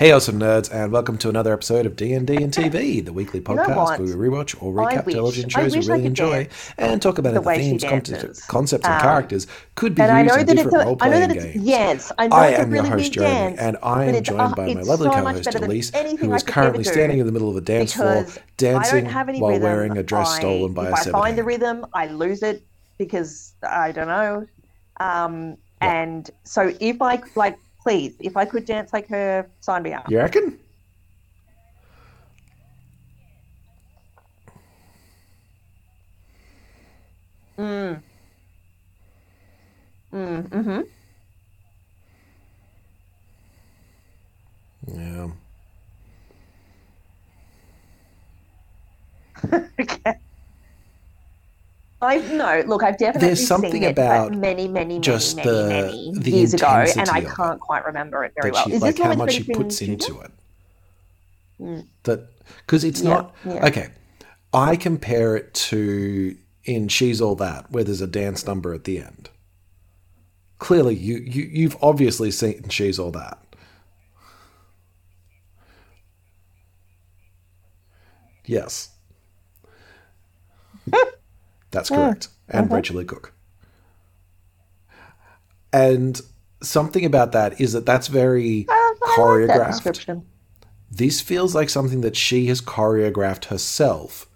Hey, awesome nerds, and welcome to another episode of D and D and TV, the weekly podcast where we rewatch or recap wish- television shows we really enjoy and talk about the the themes, concepts, concepts, and Um, characters could be And I used know in that it's different role I know playing that it's games. yes, I know I it's a am your really host, Jeremy, dance, and I am joined uh, by my lovely so co-host Elise, who I is currently standing in the middle of a dance floor, dancing I don't have any while rhythm. wearing a dress I, stolen by if a I seven find the rhythm, I lose it because I don't know. Um, and so if I like, please, if I could dance like her, sign me up. You reckon? Mm. Mm, mm-hmm. Yeah. okay. I no, look, I've definitely There's something seen it about but many, many, many, just many, the- many years ago, and I can't quite remember it very well. she, Is like this how much she puts into it. Mm. That because it's Yeah, not yeah. okay. I compare it to in She's All That, where there's a dance number at the end. Clearly, you, you you've obviously seen She's All That. Yes, that's correct, and Rachael Leigh Cook. And something about that is that that's very I like choreographed description. this feels like something that she has choreographed herself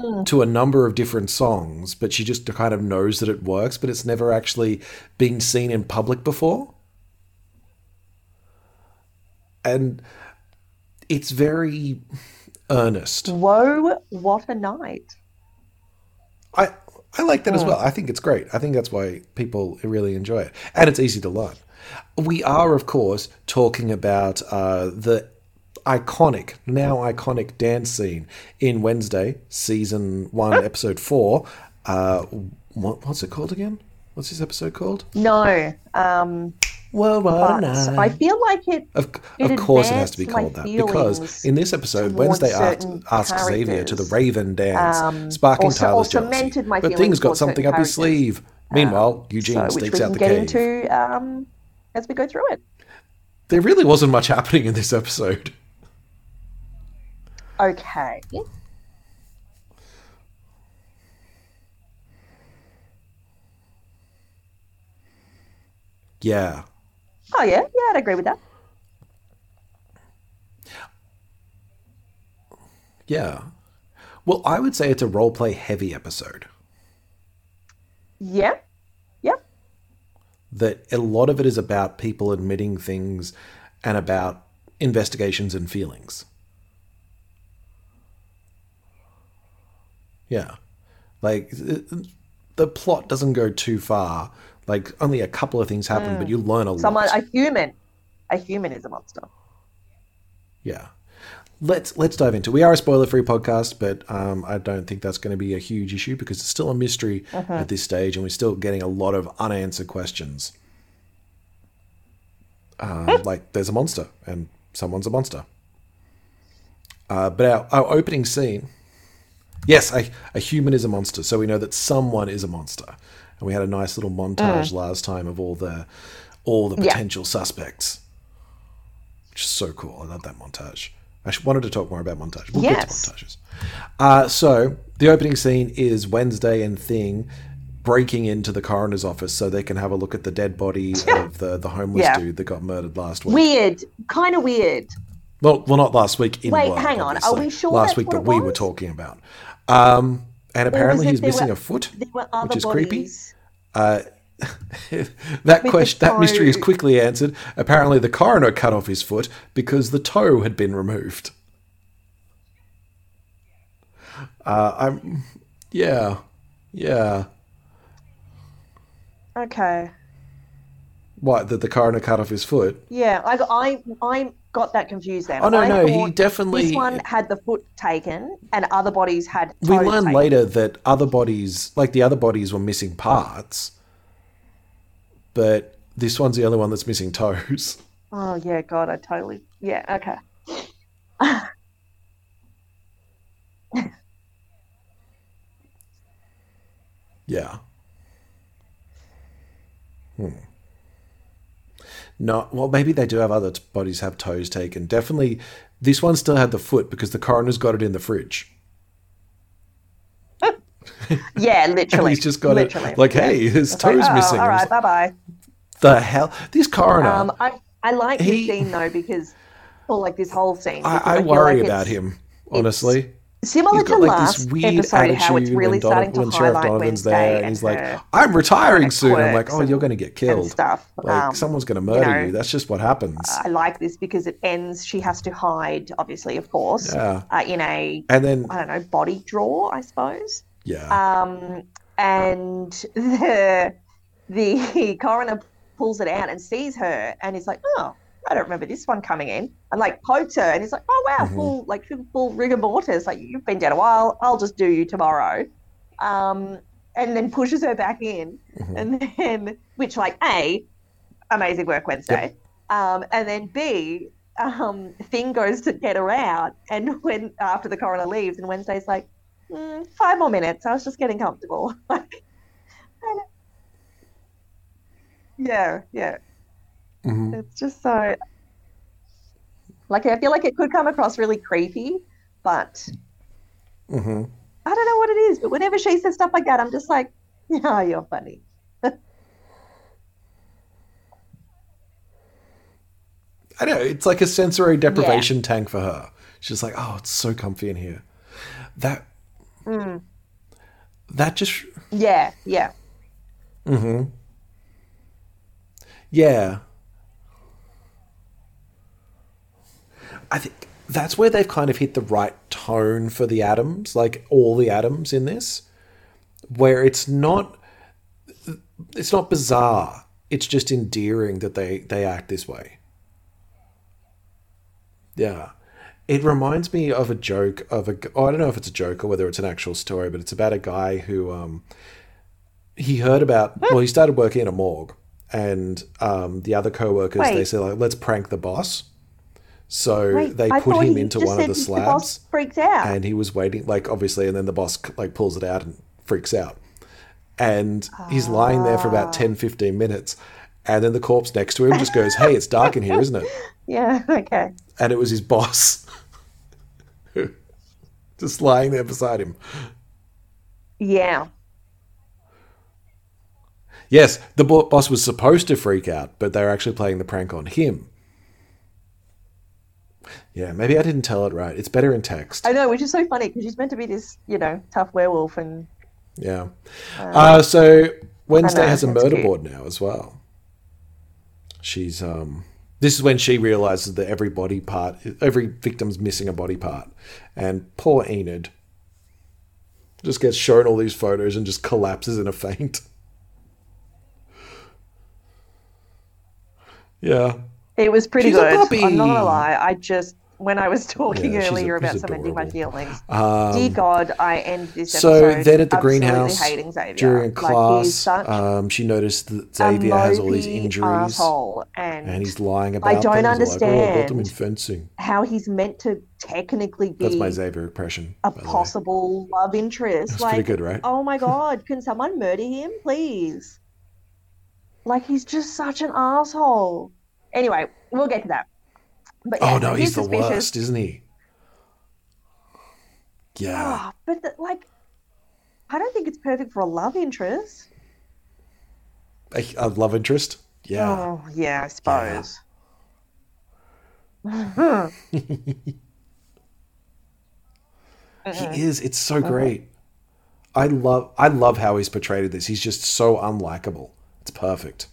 Hmm. to a number of different songs, but she just kind of knows that it works, but it's never actually been seen in public before. And it's very earnest. Whoa, what a night! I I like that as well. I think it's great. I think that's why people really enjoy it, and it's easy to learn. We are, of course, talking about uh, the iconic, now iconic dance scene in Wednesday, season one, episode four. Uh, what, what's it called again? What's this episode called? No, um, Well, what but a I feel like it. Of, it of course, it has to be called that because in this episode, Wednesday asks, Xavier to the Rave'N dance, um, sparking or ce- or Tyler's jealousy. But thing's got something up his characters. Um, sleeve. Meanwhile, Eugene so, sneaks out the get cave. into um, as we go through it. There really wasn't much happening in this episode. Okay. Yeah. Oh yeah, yeah, I'd agree with that. Yeah. Well, I would say it's a roleplay heavy episode. Yeah, yeah, That a lot of it is about people admitting things and about investigations and feelings. Yeah. Like the plot doesn't go too far. Like only a couple of things happen, but you learn a someone lot. Someone, a human, a human is a monster. Yeah. Let's let's dive into. We are a spoiler-free podcast, but um, I don't think that's going to be a huge issue because it's still a mystery at this stage, and we're still getting a lot of unanswered questions. Um, like there's a monster, and someone's a monster. Uh, but our, our opening scene, yes, a, a human is a monster, so we know that someone is a monster, and we had a nice little montage last time of all the all the Yeah. potential suspects which is so cool. I love that montage. I wanted to talk more about montage. We'll get to montages. Uh, so the opening scene is Wednesday and Thing breaking into the coroner's office so they can have a look at the dead body of the, the homeless Yeah. dude that got murdered last week. Weird, kind of weird. well, well, not last week. In Wait, work, hang on. Are we sure Last week that we were talking about. Um, and apparently he's missing were- a foot, There were other which is creepy. bodies. that the question, that mystery is quickly answered. Apparently, the coroner cut off his foot because the toe had been removed. Uh, I'm, yeah, yeah. Okay. What? That the coroner cut off his foot? Yeah, I I I got that confused then. Oh no, I no, he definitely. This one had the foot taken, and other bodies had. we toes learn taken. later that other bodies, like the other bodies, were missing parts, but this one's the only one that's missing toes. Oh yeah, God, I totally. Yeah, okay. Yeah. Hmm. No, well, maybe they do have other t- bodies have toes taken. Definitely, this one still had the foot because the coroner's got it in the fridge. Yeah, literally. He's just got literally. it like, hey, his It's like, toes oh, missing. All right, like, bye bye. the hell? This coroner. Um, I I like He- this scene though because, or like this whole scene. I, I worry like about him, honestly. Similar to like last this weird episode, how it's really starting to when Sheriff highlight Donovan's Wednesday there, and and he's like, "I'm retiring soon." I'm like, "Oh, you're going to get killed. stuff. Like Um, someone's going to murder you, know, That's just what happens." I like this because it ends. She has to hide, obviously, of course, yeah, uh, in a and then I don't know body drawer, I suppose. yeah, Um, and the the coroner pulls it out and sees her, and he's like, "Oh, I don't remember this one coming in." And like pokes her, and he's like, "Oh wow, Mhm. full like full rigor mortis. Like you've been dead a while. I'll just do you tomorrow." Um, and then pushes her back in, Mhm. and then which like a amazing work Wednesday, um, and then b um, thing goes to get her out, and when after the coroner leaves, and Wednesday's like mm, five more minutes. I was just getting comfortable. Like, yeah, yeah. Mhm. It's just so. Like, I feel like it could come across really creepy, but Mhm. I don't know what it is. But whenever she says stuff like that, I'm just like, yeah, you're funny. I know it's like a sensory deprivation tank for her. She's like, "Oh, it's so comfy in here." That Mm. that just Yeah, yeah. hmm Yeah. I think that's where they've kind of hit the right tone for the atoms, like all the atoms in this, where it's not it's not bizarre. It's just endearing that they they act this way. Yeah. It reminds me of a joke of a. Oh, I don't know if it's a joke or whether it's an actual story, but it's about a guy who um, he heard about. Well, he started working in a morgue, and um, the other co-workers they say like, "Let's prank the boss." So Wait, they put him into one of the boss slabs, freaks out. and he was waiting, like obviously, and then the boss like pulls it out and freaks out, and he's lying there for Ah. about 10, 15 minutes, and then the corpse next to him just goes, "Hey, it's dark in here, isn't it?" yeah, okay. and it was his boss just lying there beside him Yeah. yes the boss was supposed to freak out but they were actually playing the prank on him yeah maybe i didn't tell it right. It's better in text. I know, which is so funny because she's meant to be this, you know, tough werewolf and yeah. uh, so wednesday know, has a murder cute. board now as well. She's um this is when she realizes that every body part every victim's missing a body part. And poor enid just gets shown all these photos and just collapses in a faint. Yeah. It was pretty She's good. I'm not gonna lie. I just when I was talking Yeah, she's a- earlier about cementing my feelings. um, Dear God, I end this episode. so then at the greenhouse during Like, class um, she noticed that xavier has all these injuries and, and he's lying about I don't all like, oh, I got them in understand fencing how he's meant to technically be that's my xavier impression a by the way. possible love interest. That's like, pretty good right oh my God, can someone murder him, please? Like he's just such an asshole. Anyway, we'll get to that. But yeah, oh no he's the suspicious. worst isn't he yeah Ah, but the, like, I don't think it's perfect for a love interest. a, a love interest yeah Oh, yeah, I suppose. He is. It's so great. I love I love how he's portrayed this. He's just so unlikable. It's perfect.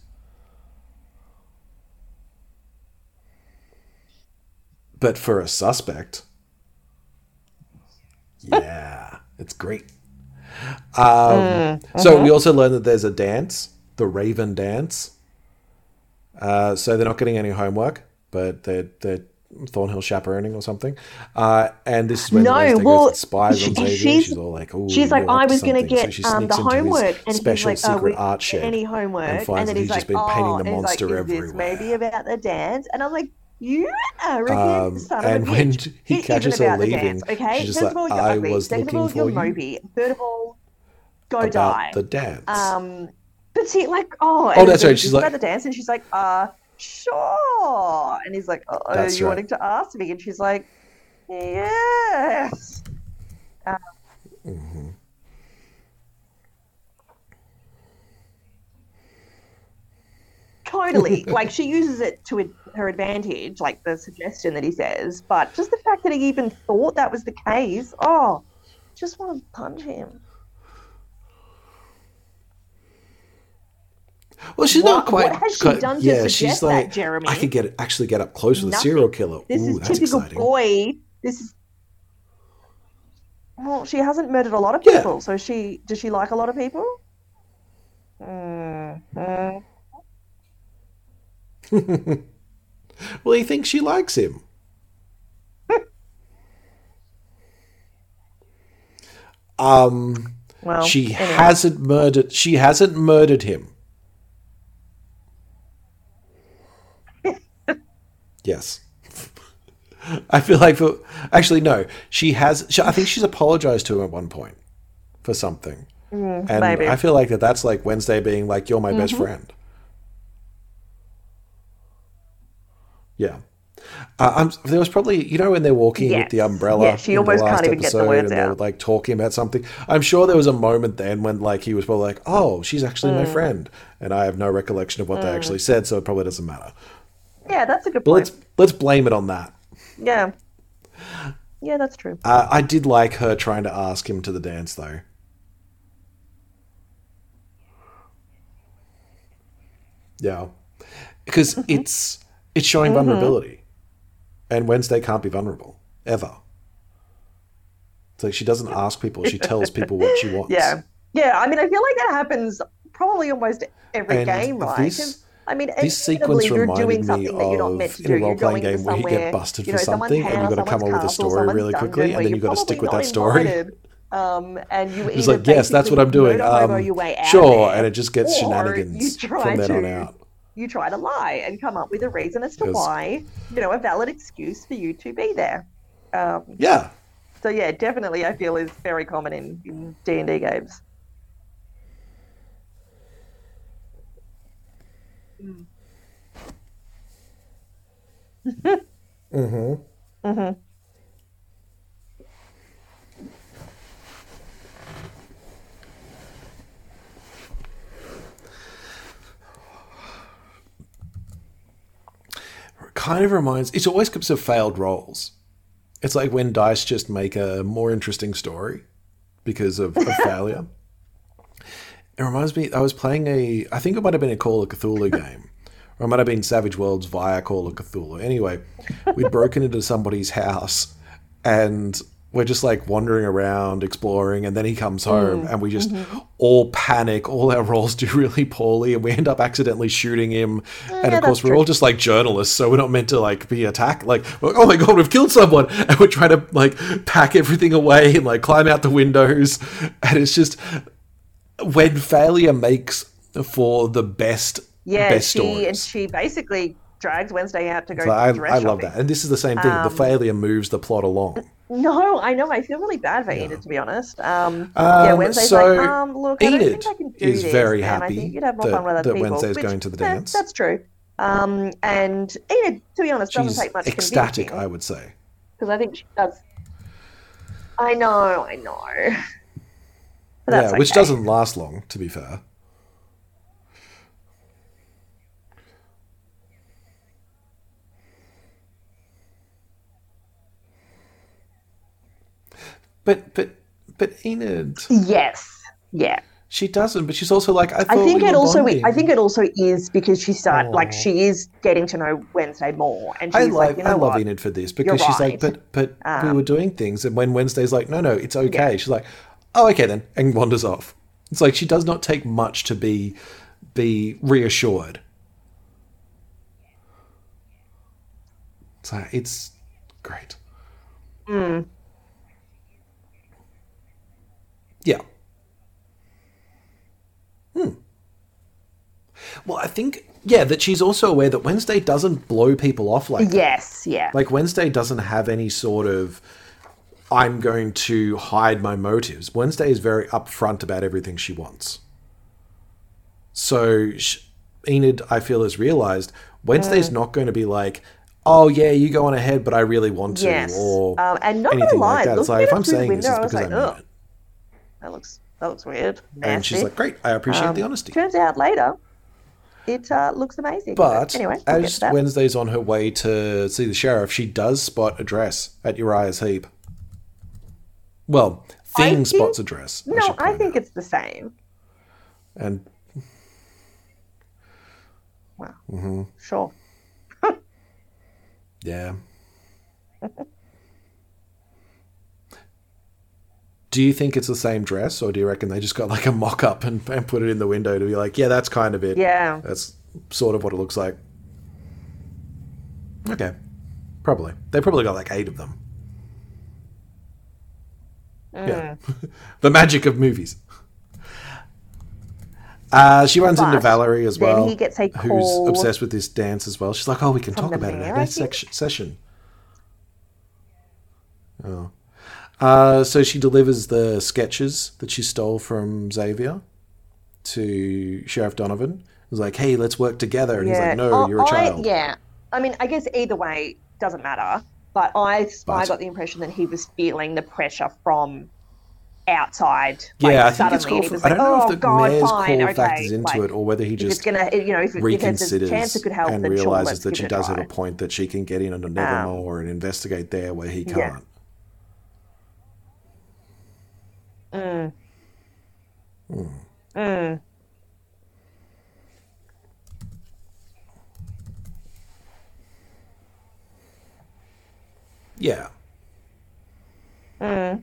But for a suspect, yeah, it's great. Um, So we also learned that there's a dance, the Rave'N Dance. Uh, so they're not getting any homework, but they're they're Thornhill chaperoning or something. Uh, and this is when No, well, and spies on Xavier. she's- She's all like, "Oh, She's like, I was going to something." So get um, the sneaks into his homework, and special he's like, oh, secret we art shed any homework, and finds that then he's he's just like, been painting oh, the monster like, everywhere. maybe about the dance? And I'm like, you arrogant Um, son and of a when bitch. he catches her leaving, dance, okay? she's just First of all, you're "I ugly. was Second of looking all, you're for you mopey. Third of all, go about die. the dance. Um, but see, like, oh, Oh, and that's right, she's like- about the dance, and she's like, uh, sure. And he's like, oh, are That's you right. wanting to ask me? And she's like, yes. Um. Totally. like she uses it to her advantage, like the suggestion that he says. But just the fact that he even thought that was the case, oh, just want to punch him. Well, she's What- not quite. what has she quite- done to yeah, suggest she's that, like, Jeremy? I could get actually get up close with a serial killer. This Ooh, is that's typical exciting. boy. This is. Well, she hasn't murdered a lot of Yeah. people, so she does she like a lot of people? Mm. Well, he thinks she likes him. um, Well, she anyway. hasn't murdered. She hasn't murdered him. yes. I feel like for actually no, she has. She, I think she's apologized to him at one point for something, and Mm, maybe. Mm-hmm. I feel like that that's like Wednesday being like, "You're my best friend." Yeah. Uh, there was probably, you know, when they're walking with the umbrella. Yeah, she almost last can't even get the words and they were out. like talking about something. I'm sure there was a moment then when like he was probably like, "Oh, she's actually Mm. my friend," and I have no recollection of what they actually said, so it probably doesn't matter. yeah, that's a good But point. let's let's blame it on that. Yeah, yeah, that's true. Uh, I did like her trying to ask him to the dance though. Yeah, because Mm-hmm. it's it's showing vulnerability, and Wednesday can't be vulnerable ever. It's like she doesn't ask people; she tells people what she wants. Yeah, yeah. I mean, I feel like that happens probably almost every And game, right? this- I mean, this sequence you're reminded doing me something that you're not meant of to in a do. Role-playing going game where you get busted you for know, something and you've got to come up with a story really quickly, and then you've got to stick with that story. invited. Um, and you It's like, yes, that's what I'm doing. Um, your way out sure, there, and it just gets shenanigans from then on out. You try to lie and come up with a reason as to 'Cause- why, you know, a valid excuse for you to be there. Um, Yeah, so yeah, definitely, I feel is very common in in D and D games. Mm-hmm. Mm-hmm. Kind of reminds. It always comes of failed rolls. It's like when dice just make a more interesting story because of, of failure. It reminds me. I was playing a. I think it might have been a Call of Cthulhu game, or it might have been Savage Worlds via Call of Cthulhu. Anyway, we'd broken into somebody's house, and we're just like wandering around, exploring, and then he comes home, mm. and we just mm-hmm. all panic. All our rolls do really poorly, and we end up accidentally shooting him. Eh, and of course, we're all just like journalists, so we're not meant to like be attacked. Like, oh my god, we've killed someone, and we're trying to like pack everything away and like climb out the windows, and it's just when failure makes for the best Yeah, best she and she basically drags Wednesday out to go So I, I love that, and this is the same thing. the Um, failure moves the plot along. No, I know. I feel really bad for Enid, to be honest. Um, yeah, Um, Wednesday's so like, um, look, I don't think I can do is this, very and I happy think you'd have more that- fun with other that people. Wednesday's which, going to the yeah, dance. that's true. Um, and Enid, to be honest, doesn't take much ecstatic, I would say. because I think she does. I know, I know. Yeah, which doesn't last long, to be fair. But but but Enid, Yes. Yeah. she doesn't. But she's also like I. Thought I think we it also bonding. I think it also is because she start Oh. like she is getting to know Wednesday more, and she's I love like, you know I love what? Enid for this because she's like, right. but but we Um, were doing things, and when Wednesday's like, no, no, it's okay. She's like, oh, okay then, and wanders off. It's like she does not take much to be be reassured. So it's great. Hmm. Yeah. Hmm. Well, I think yeah that she's also aware that Wednesday doesn't blow people off like that. Yes, yeah. Like Wednesday doesn't have any sort of I'm going to hide my motives. Wednesday is very upfront about everything she wants. So sh- Enid, I feel, has realized Wednesday's not going to be like, oh yeah, you go on ahead, but I really want to, Yes. or Um, and not anything lie, like that. It's like, if I'm saying this, it's because like, I mean it. That looks that looks weird. And she's like, great, I appreciate Um, the honesty. Turns out later, it uh, looks amazing. But anyway, we'll as. Wednesday's on her way to see the sheriff, she does spot a dress at Uriah's heap. Well, Thing think- spots a dress. no, should I think out. it's the same. And Wow. Mm-hmm. Sure. yeah. do you think it's the same dress, or do you reckon they just got like a mock up and, and put it in the window to be like, yeah, that's kind of it. Yeah. That's sort of what it looks like. Okay. Probably. They probably got like eight of them. Yeah. the magic of movies. Uh, she runs into Valerie as well. then he gets a who's obsessed with this dance as well. She's like, "Oh, we can talk about it in mayor, our I next think. session." Oh, uh, so she delivers the sketches that she stole from Xavier to Sheriff Donovan. He's like, "Hey, let's work together," and he's like, "No, Oh, you're a I- child." yeah. I mean, I guess either way doesn't matter. But I, I got the impression that he was feeling the pressure from outside. Yeah, like, I think it's called. was I don't like, know oh, if the God, mayor's fine, call okay. factors into like, it, or whether he if it's just gonna, you know, if, if there's a chance it could help, and sure, realizes that she does have a point that she can get in under Nevermore Um, and investigate there where he can't. yeah. Can't. Mm. Yeah. Mm.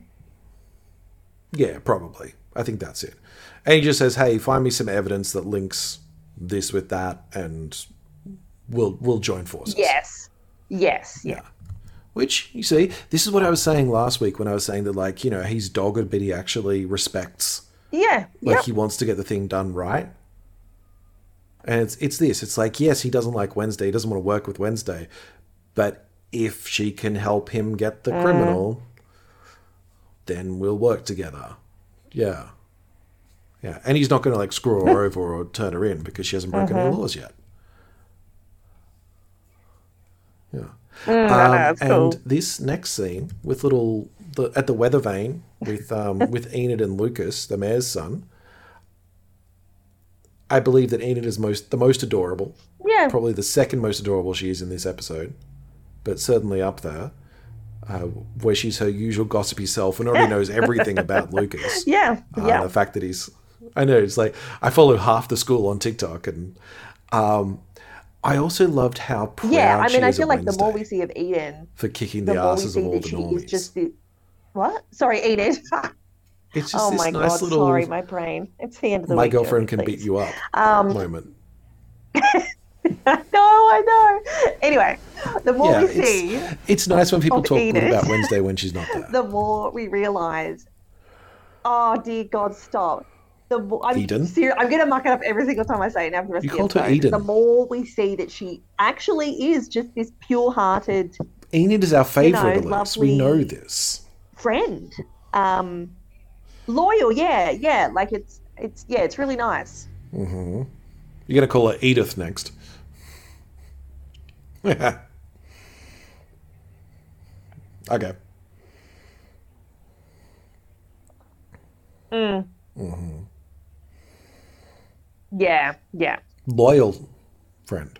Yeah, probably. I think that's it. And he just says, "Hey, find me some evidence that links this with that, and we'll we'll join forces." Yes. Yes. Yeah. Which you see, this is what I was saying last week when I was saying that, like, you know, he's dogged, but he actually respects Yeah. like Yep. he wants to get the thing done right. And it's it's this. It's like yes, he doesn't like Wednesday. He doesn't want to work with Wednesday, but if she can help him get the mm. criminal, then we'll work together. Yeah, yeah. And he's not going to like screw her over or turn her in because she hasn't broken any mm-hmm. laws yet. Yeah. I know, Um, it's and cool. this next scene with little the, at the weather vane with um, with Enid and Lucas, the mayor's son. I believe that Enid is most the most adorable, Yeah. probably the second most adorable she is in this episode, but certainly up there, uh, where she's her usual gossipy self and already knows everything about Lucas. Yeah. Uh, yeah. The fact that he's, I know it's like I follow half the school on TikTok, and um, I also loved how proud yeah. I mean, I feel like the more we see of Eden, for kicking the the, more we asses of all the normies. is just the. What? Sorry, Eden. it's just oh this my nice god, little sorry, my brain. It's the end of the my week. girlfriend Jeremy, can beat you up Um, moment. no, I know. Anyway, the more Yeah, we see, it's, it's nice when people talk Enid. about Wednesday when she's not there. the more we realize, oh dear God, stop. The I'm Eden? Ser- I'm going to muck it up every single time I say it now for the rest You of the called her. Eden. The more we see that she actually is just this pure-hearted Enid is our favorite, know, Elise. We know this. friend, um, loyal. Yeah, yeah. Like it's it's yeah, it's really nice. Mm-hmm. You're gonna call her Edith next. Yeah. okay. Mm. Mm-hmm. Yeah, yeah, Loyal friend.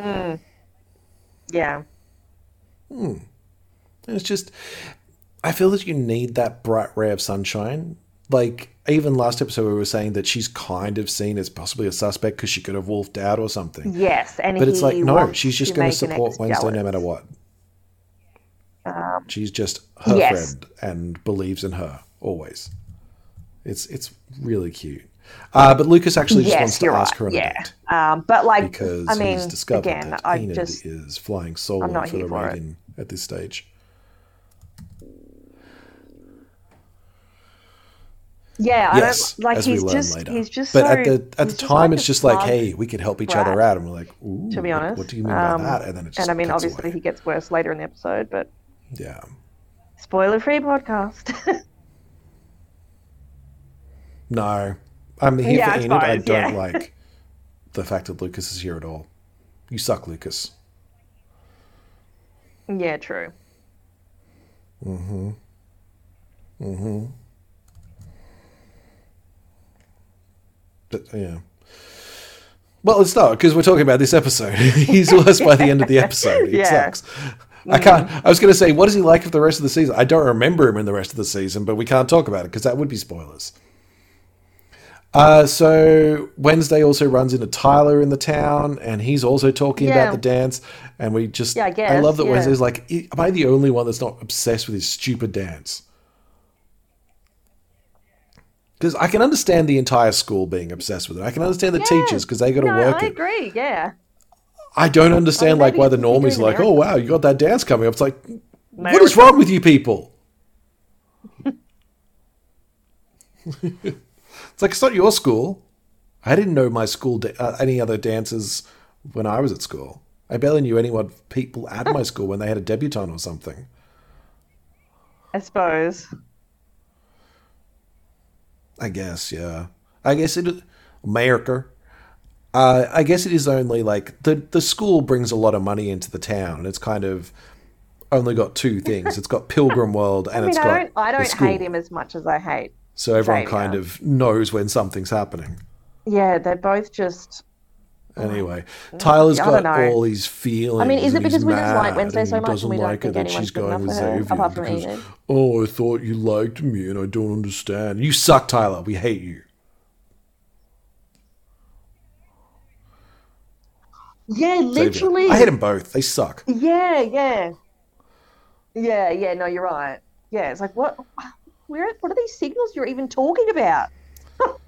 yeah. Hmm. And it's just, I feel that you need that bright ray of sunshine. Like, even last episode, we were saying that she's kind of seen as possibly a suspect because she could have wolfed out or something. Yes, and But it's like, no, she's just going to support Wednesday no matter what. she's just her yes. friend and believes in her always. It's it's really cute. Uh, but Lucas actually just Yes, wants to you're ask her Yeah, a date um, but like, because I mean, he's discovered again, that I Enid just is flying solo not for the it. At this stage. yeah, I yes, don't like as he's we learn just later. he's just but so, at the at the time, like it's just like, hey, we could help each other out, and we're like, ooh, to be honest. what, do you mean Um, by that? And then it just and I mean, obviously, away. he gets worse later in the episode, but yeah. spoiler-free podcast. No, I'm here Yeah, for Enid. I don't yeah. like the fact that Lucas is here at all. You suck, Lucas. Yeah, true. Mm-hmm. Mm-hmm. But, yeah. Well, let's not because we're talking about this episode. He's worse by the end of the episode. It Yeah. sucks. I can't. I was going to say, what is he like for the rest of the season? I don't remember him in the rest of the season, but we can't talk about it because that would be spoilers. Uh, so Wednesday also runs into Tyler in the town, and he's also talking Yeah. about the dance. And we just, Yeah, I I love that yeah. Wednesday's like, am I the only one that's not obsessed with his stupid dance? Because I can understand the entire school being obsessed with it. I can understand the Yeah. teachers because they got to no, work I it. agree. Yeah. I don't understand like why the what they do normies are like, oh wow, you got that dance coming up. It's like, what America. is wrong with you people? it's like it's not your school. I didn't know my school da- uh, any other dances when I was at school. I barely knew anyone people at my school when they had a debutante or something. I suppose. I guess, yeah. I guess it America. Uh, I guess it is only like the the school brings a lot of money into the town, it's kind of only got two things. It's got Pilgrim World, and I mean, it's I got don't, I don't hate him as much as I hate. So everyone Xavier. kind of knows when something's happening. Yeah, they're both just. Oh, anyway, mm, Tyler's I don't got know. all these feelings. I mean, is it because we just like Wednesday so much and doesn't we don't like her think that she's going with Xavier apart from because, Enid? oh, I thought you liked me and I don't understand. You suck, Tyler. We hate you. Yeah, Xavier. literally. I hate them both. They suck. Yeah, yeah. Yeah, yeah, no, you're right. Yeah, it's like, what? Where? What are these signals you're even talking about?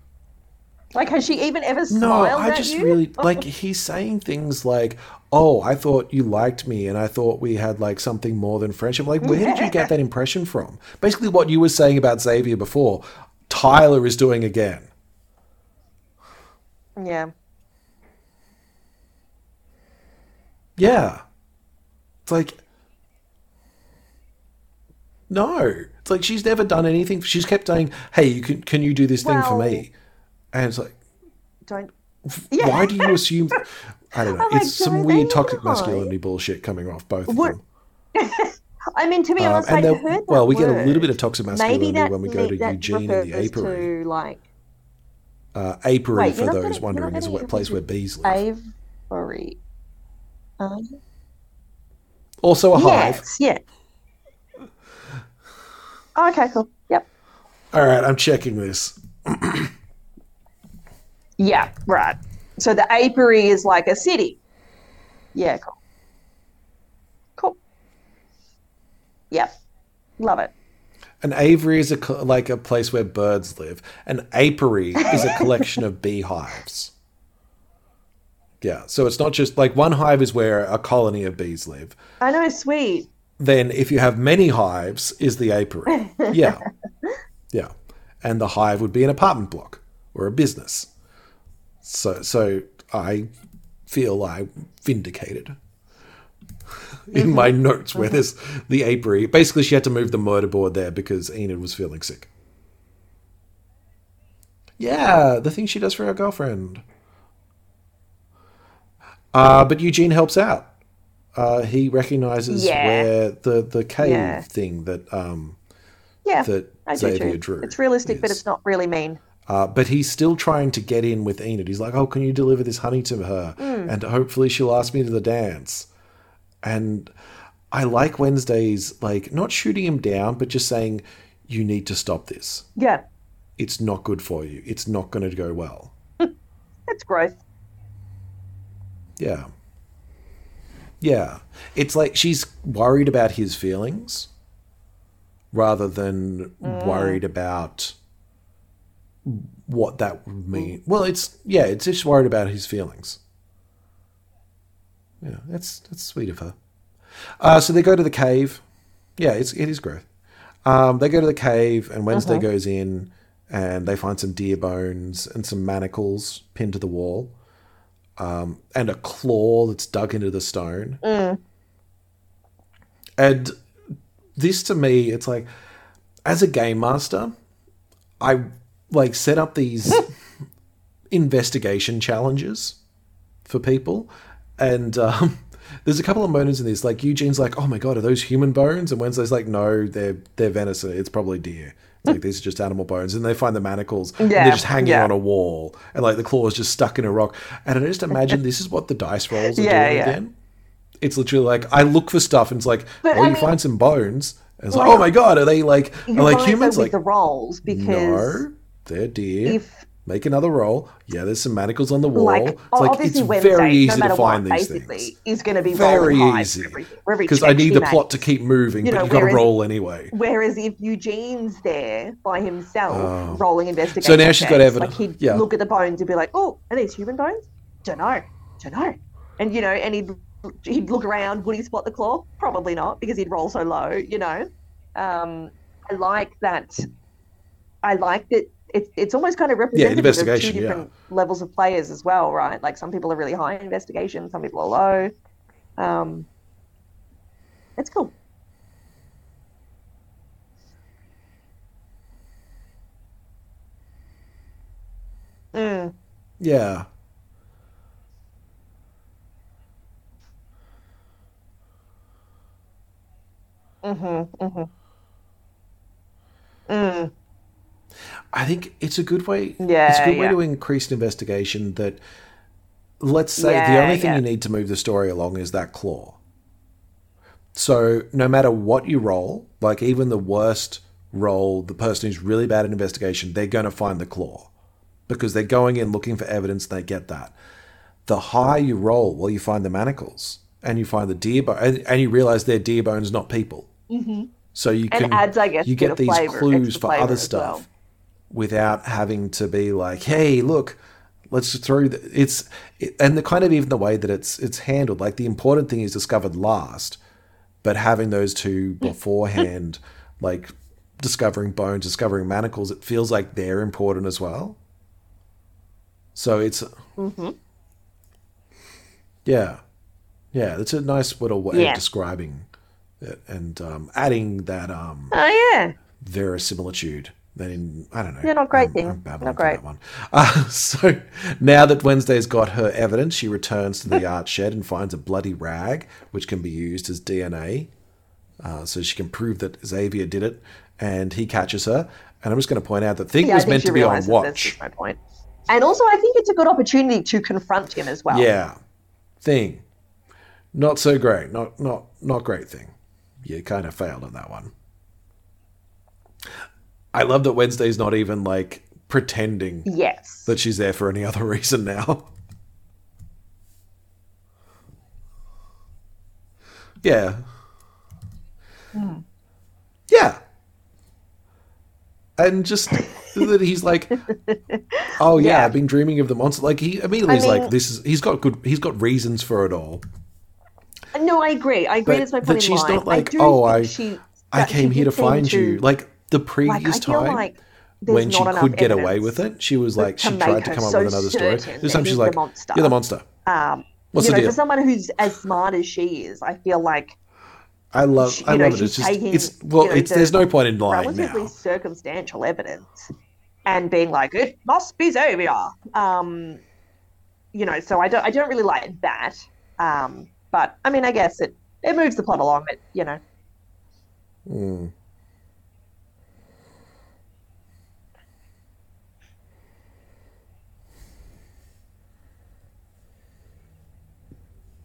like, has she even ever smiled No, I just you? really like he's saying things like, "Oh, I thought you liked me, and I thought we had like something more than friendship." Like, where did you get that impression from? Basically, what you were saying about Xavier before, Tyler is doing again. Yeah. Yeah, it's like, no, it's like she's never done anything. She's kept saying, "Hey, you can can you do this thing for me?" And it's like, Don't. why do you assume? I don't know. I'm like, it's some weird toxic lie?" masculinity bullshit coming off both of them. I mean, to be Um, honest, and I heard that well, we get a little bit of toxic masculinity Maybe when we go to Eugene and the apiary. To like Uh, apiary, Wait, for those you're wondering, is a place where bees live. Avery. Um, Also a hive. yes, yeah. Oh, okay, cool. Yep. All right, I'm checking this. Yeah, right. So the apiary is like a city. Yeah, cool. Cool. Yep. Love it. An aviary is a co- like a place where birds live. An apiary is a collection of beehives. Yeah, so it's not just like one hive is where a colony of bees live. I know, sweet. Then, if you have many hives, is the apiary. Yeah, yeah, and the hive would be an apartment block or a business. So, so I feel I vindicated in my notes where there's the apiary. Basically, she had to move the murder board there because Enid was feeling sick. Yeah, the thing she does for her girlfriend. Uh, but Eugene helps out. Uh, he recognizes Yeah. where the the cave Yeah. thing that um, Yeah, that I Xavier drew. It's realistic, but it's not really mean. Uh, but he's still trying to get in with Enid. He's like, "Oh, can you deliver this honey to her? Hmm. And hopefully she'll ask me to the dance." And I like Wednesday's like not shooting him down, but just saying, "You need to stop this. Yeah, It's not good for you. It's not going to go well." it's growth. Yeah. Yeah. It's like she's worried about his feelings rather than worried about what that would mean. Well, it's yeah, it's just worried about his feelings. Yeah, that's that's sweet of her. Uh, so they go to the cave. Yeah, it's it is growth. Um, they go to the cave, and Wednesday goes in, and they find some deer bones and some manacles pinned to the wall and a claw that's dug into the stone. And this to me, it's like, as a game master, I like set up these investigation challenges for people. and um, there's a couple of moments in this, like Eugene's like, "Oh my god, are those human bones?" And Wednesday's like, "No, they're they're venison. It's probably deer." Like these are just animal bones, and they find the manacles, and they're just hanging yeah. on a wall, and like the claw is just stuck in a rock. And I just imagine this is what the dice rolls are Yeah, doing yeah. again. It's literally like I look for stuff, and it's like, But, oh, I you mean- find some bones, and it's like, Like- oh my god, are they like are like humans? Like the rolls because no, they're deer. if Make another roll. Yeah, there's some manacles on the wall. like, it's like obviously it's Wednesday, very easy no to find what, these things. is going to be Very easy. for every, for every Because I need the makes. plot to keep moving, You but know, you got to roll anyway. Whereas if Eugene's there by himself Oh. rolling investigation, So now she's got evidence. Like he'd Yeah. look at the bones and be like, "Oh, are these human bones? Don't know, don't know." And you know, and he'd he'd look around. Would he spot the claw? Probably not, because he'd roll so low. You know, um, I like that. I like that. It's it's almost kind of representative of two investigation, yeah. different levels of players as well, right? Like some people are really high in investigation, some people are low. Um, it's cool. Mm. Yeah. Mm-hmm. Mm-hmm. Mm. I think it's a good way. Yeah, it's a good way to increase an investigation. That let's say the only thing yeah. you need to move the story along is that claw. So no matter what you roll, like even the worst roll, the person who's really bad at investigation, they're going to find the claw because they're going in looking for evidence. and They get that. The higher you roll, well, you find the manacles and you find the deer bone, and, and you realize they're deer bones, not people. Mm-hmm. So you And can adds, I guess, you get these flavour, clues for other stuff well. Without having to be like, hey, look, let's throw the, it's it, and the kind of even the way that it's it's handled. Like the important thing is discovered last, but having those two beforehand, like discovering bones, discovering manacles, it feels like they're important as well. So it's Mm-hmm. yeah, yeah, it's a nice little way Yeah. of describing it and um, adding that um, Oh yeah. verisimilitude than in I don't know. Yeah, not great I'm- thing. I'm Not great. That one. Uh, so now that Wednesday's got her evidence, she returns to the art shed and finds a bloody rag, which can be used as DNA, uh, so she can prove that Xavier did it, and he catches her. And I'm just going to point out that Thing Yeah, was think meant to be on watch. my point. And also, I think it's a good opportunity to confront him as well. Yeah, Thing, not so great. Not not not great thing. You kind of failed on that one. I love that Wednesday's not even like pretending Yes. that she's there for any other reason now. Yeah. Hmm. Yeah. And just that he's like, oh yeah, Yeah. I've been dreaming of the monster. Like he immediately I is like, this is he's got good, he's got reasons for it all. No, I agree. I agree. But That's my point in she's not like, I "Oh, I- she, I came here to find you. Like the previous like, time like when she could get away with it, she was like, she tried to come up so with another story. This time she's he's the like, monster. you're the monster. Um, What's you the know, deal? for someone who's as smart as she is, I feel like I love, she- I you know, love it. It's just, taking, it's well, you know, it's the there's no point in lying relatively now. circumstantial evidence and being like, it must be Xavier. Um, you know, so I don't, I don't really like that. Um, but I mean, I guess it, it moves the plot along. It you know, Mm.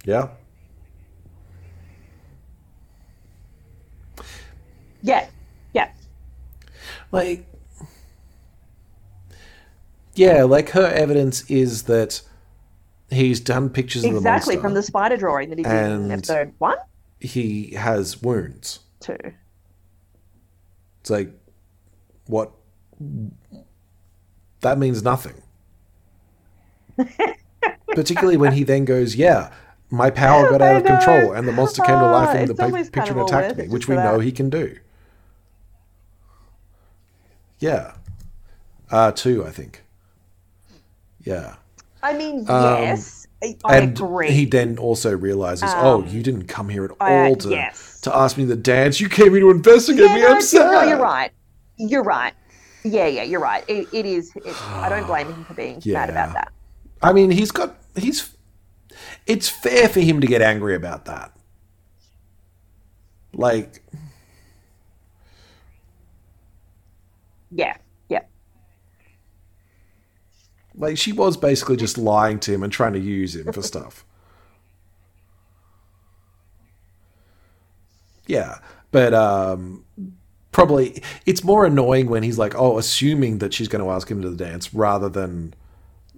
Yeah. yeah, yeah, Like, yeah, like her evidence is that he's done pictures of the exactly from the spider drawing that he did in episode one, he has wounds. two. It's like, what? That means nothing. Particularly when he then goes, "Yeah, my power got out of control, and the monster came to life in the almost picture kind and of attacked me," which we for know he can do. Yeah, uh, two, I think. Yeah, I mean, Um, yes, I, I and agree. he then also realizes, "Oh, Um, you didn't come here at I- all to yes. to ask me to dance. You came here to investigate me. no, I'm sad." no, you're right. You're right. Yeah, yeah, you're right. It, it is. It, I don't blame him for being mad about that. I mean, he's got he's it's fair for him to get angry about that. Like, Yeah, yeah. like she was basically just lying to him and trying to use him for stuff. Yeah, but um, probably it's more annoying when he's like, oh, assuming that she's going to ask him to the dance rather than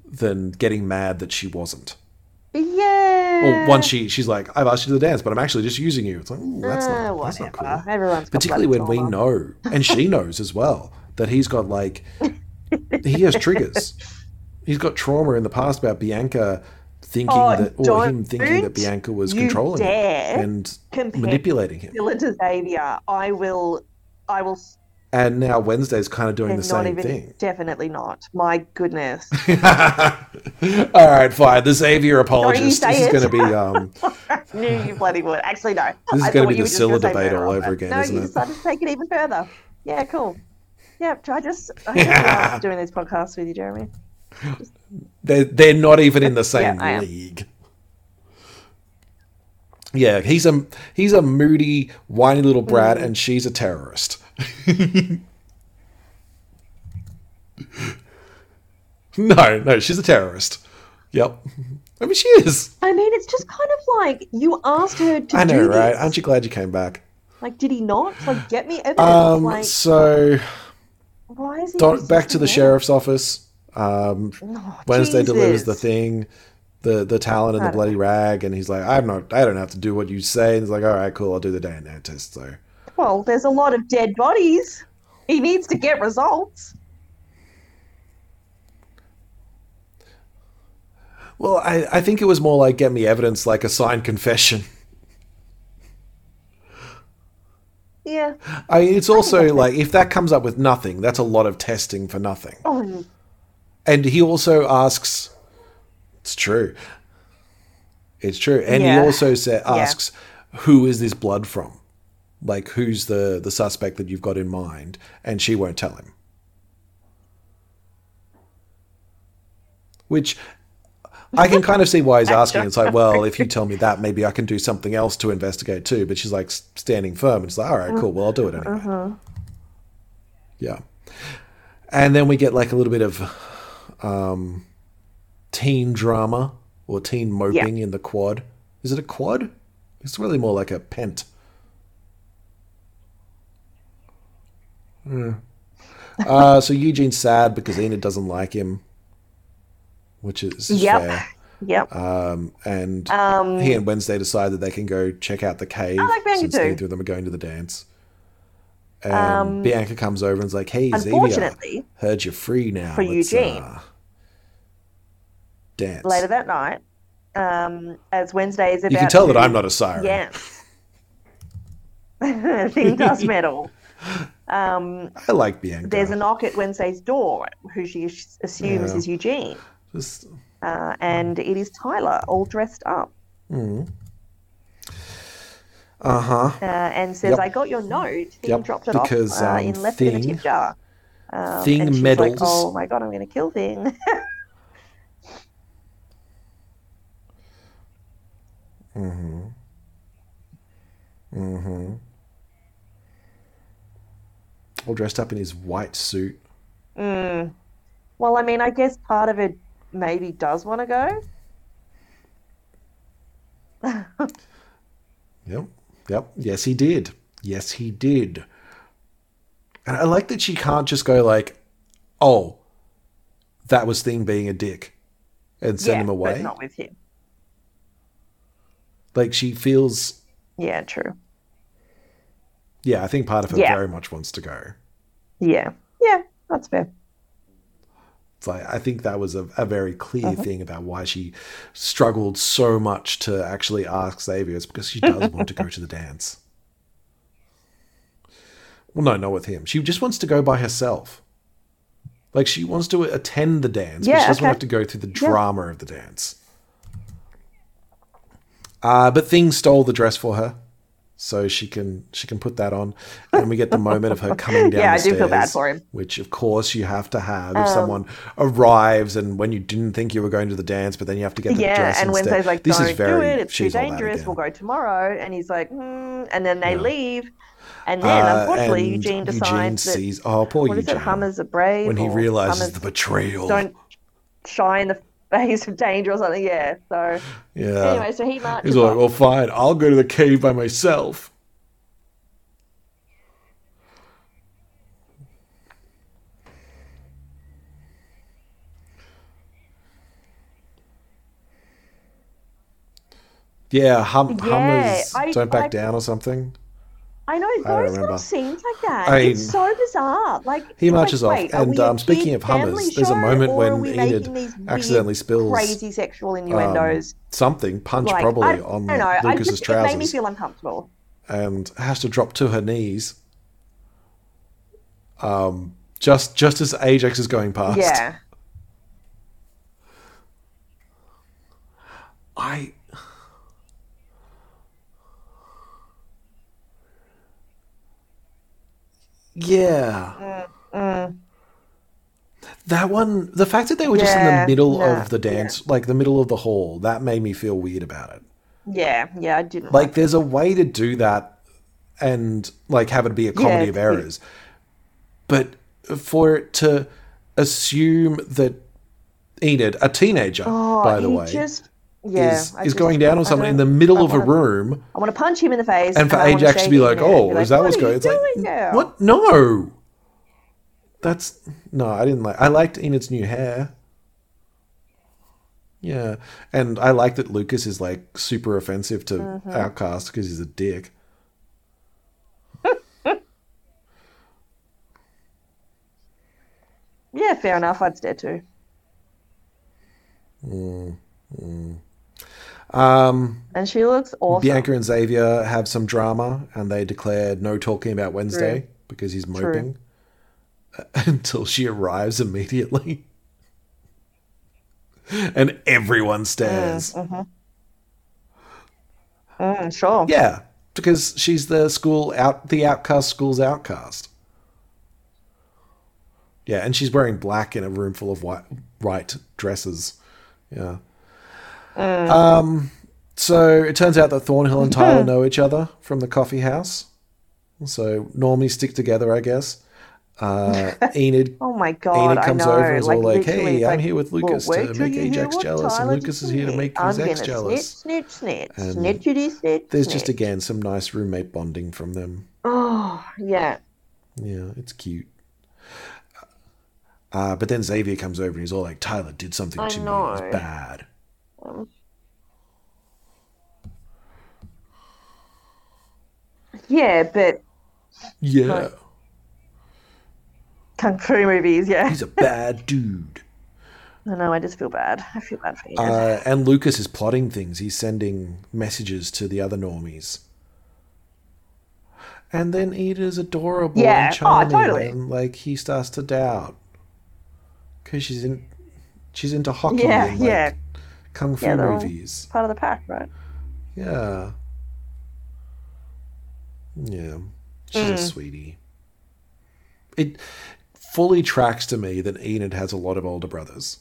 than getting mad that she wasn't. Yeah. Well, once she she's like, I've asked you to the dance, but I'm actually just using you. It's like, ooh, that's Uh, not that's not cool. Everyone's Particularly when we know, and she knows as well, that he's got like he has triggers. He's got trauma in the past about Bianca thinking Oh, that, or him thinking that Bianca was controlling him and manipulating him. Dylan to Xavier. I will. I will. And now Wednesday's kind of doing the same even. thing. Definitely not. My goodness. All right, fine. The Xavier apologist. This is going to be um, knew you bloody would. Actually, no. This is gonna be the Scylla debate all over again, No, isn't you it? decided to take it even further. Yeah, cool. Yeah, I just I doing these podcasts with you, Jeremy. they're they're not even in the same am. league. Yeah, he's a he's a moody, whiny little Mm. brat, and she's a terrorist. No, no, she's a terrorist. Yep. I mean, she is. I mean, it's just kind of like you asked her to I know, do right? this. Aren't you glad you came back? Like, did he not? Like, get me evidence. Um, like, so why is he Don- back to the sheriff's office. Um. Oh, Wednesday delivers the thing, the the talent and the bloody rag, and he's like, "I'm not. I don't have to do what you say." And he's like, "All right, cool. I'll do the DNA test." So, Well, there's a lot of dead bodies. He needs to get results. well, I I think it was more like get me evidence, like a signed confession. Yeah. I it's also like if that comes up with nothing, that's a lot of testing for nothing. Oh, And he also asks, "It's true. It's true." And he also sa- Yeah. asks, "Who is this blood from? Like, who's the the suspect that you've got in mind?" And she won't tell him. Which I can kind of see why he's asking. It's like, well, if you tell me that, maybe I can do something else to investigate too. But she's like standing firm. And it's like, all right, cool. Well, I'll do it anyway. Yeah. And then we get like a little bit of um, teen drama or teen moping in the quad. Is it a quad? It's really more like a pent. Yeah. Uh, so Eugene's sad because Enid doesn't like him, which is Yep. fair. yep. Um, and Um, he and Wednesday decide that they can go check out the cave I like Bianca since too. neither of them are going to the dance. And Um, Bianca comes over and's like, "Hey, unfortunately heard you're free now. for Let's, Eugene. uh, dance." later that night, um, as Wednesday is about you can tell that I'm not a siren. Yeah. Thing does meddle. Um, I like Bianca. there's a knock at Wednesday's door, who she assumes Yeah. is Eugene, Just- uh, and it is Tyler, all dressed up, uh-huh. uh, and says, Yep. "I got your note. Thing Yep, dropped it because, off uh, um, in left it in a Thing- tip jar." Um, Thing meddles. Like, oh my god, I'm going to kill Thing. All dressed up in his white suit. Mm. Well, I mean, I guess part of it maybe does want to go. Yep. Yep. Yes, he did. Yes, he did. And I like that she can't just go like, "Oh, that was Thing being a dick," and send yeah, him away. not with him. Like she feels. Yeah, true. Yeah, I think part of her Yeah. very much wants to go. Yeah, yeah, that's fair. Like I think that was a, a very clear Uh-huh. thing about why she struggled so much to actually ask Xavier. It's because she does want to go to the dance. Well, no, not with him. She just wants to go by herself. Like she wants to attend the dance, but she doesn't okay. have to go through the drama of the dance. Uh, but things stole the dress for her. So she can she can put that on, and we get the moment of her coming down. Yeah, the I do feel bad stairs, for him. Which, of course, you have to have if someone arrives and when you didn't think you were going to the dance, but then you have to get the Yeah, dress and instead. Wednesday's like, this "Don't is very do it. It's too that dangerous. We'll go tomorrow." And he's like, hmm. and then they Yeah. leave, and then Uh, unfortunately and Eugene Eugene decides that sees oh poor what is Eugene it? Hummers are brave. when he realizes Hummers the betrayal. don't shy in the face of danger or something. Yeah. So yeah. anyway, so he marches. He's like, well, fine, I'll go to the cave by myself. Yeah, hum- Yeah, Hummers I- don't back I- down or something. I know those scenes like that. I it's so bizarre. Like He marches like, off, and um, speaking of Hummers, there's a moment when Enid weird, accidentally spills crazy sexual um, innuendos. something, punch like, probably I, on I don't know. I Lucas's just, it made me feel uncomfortable. and has to drop to her knees. Um, just just as Ajax is going past. Yeah. I. Yeah. Mm, That one, the fact that they were just in the middle no, of the dance, like the middle of the hall, that made me feel weird about it. Yeah. Yeah. I didn't Like, there's a way to do that and, like, have it be a comedy it's of errors. But for it to assume that Enid, a teenager, Oh, by the he way, just yeah, is, is going down on someone in the middle of a room, I want to punch him in the face, and for wanna Ajax to be like, in the head and "Oh, be is that what's going?" It's like, now?" what? No, that's no. I didn't like. I liked Enid's new hair. Yeah, and I like that Lucas is like super offensive to Mm-hmm. Outcast because he's a dick. Yeah, fair enough. I'd stare too. Um, And she looks awesome. Bianca and Xavier have some drama, and they declare no talking about Wednesday True. because he's moping until she arrives immediately. and everyone stares. Mm, sure. Yeah, because she's the school out, the outcast school's outcast. Yeah, and she's wearing black in a room full of white, white dresses. Yeah. Um. So it turns out that Thornhill and Tyler know each other from the coffee house. So normally stick together, I guess. Uh, Enid Oh my god! Enid comes I know. over and is all like, "Hey, it's I'm like, here with Lucas wait to make Ajax jealous, and Tyler Lucas is here to make ex jealous." Snitch, snitch, snitch, And snitchity, snitch. There's just again some nice roommate bonding from them. Oh yeah. Yeah, it's cute. Uh, but then Xavier comes over and he's all like, Tyler did something I to me. It know. Bad. Yeah, but Yeah. Right. kung fu movies. Yeah. He's a bad dude. I know. I just feel bad. I feel bad for you. Uh, and Lucas is plotting things. He's sending messages to the other normies. And then Ida's adorable Yeah. and Oh, charming. totally. And like he starts to doubt. Because she's in she's into hockey Yeah, and like yeah. Kung fu Yeah, movies. Part of the pack, right? Yeah. Yeah. She's Hmm. a sweetie. It fully tracks to me that Enid has a lot of older brothers.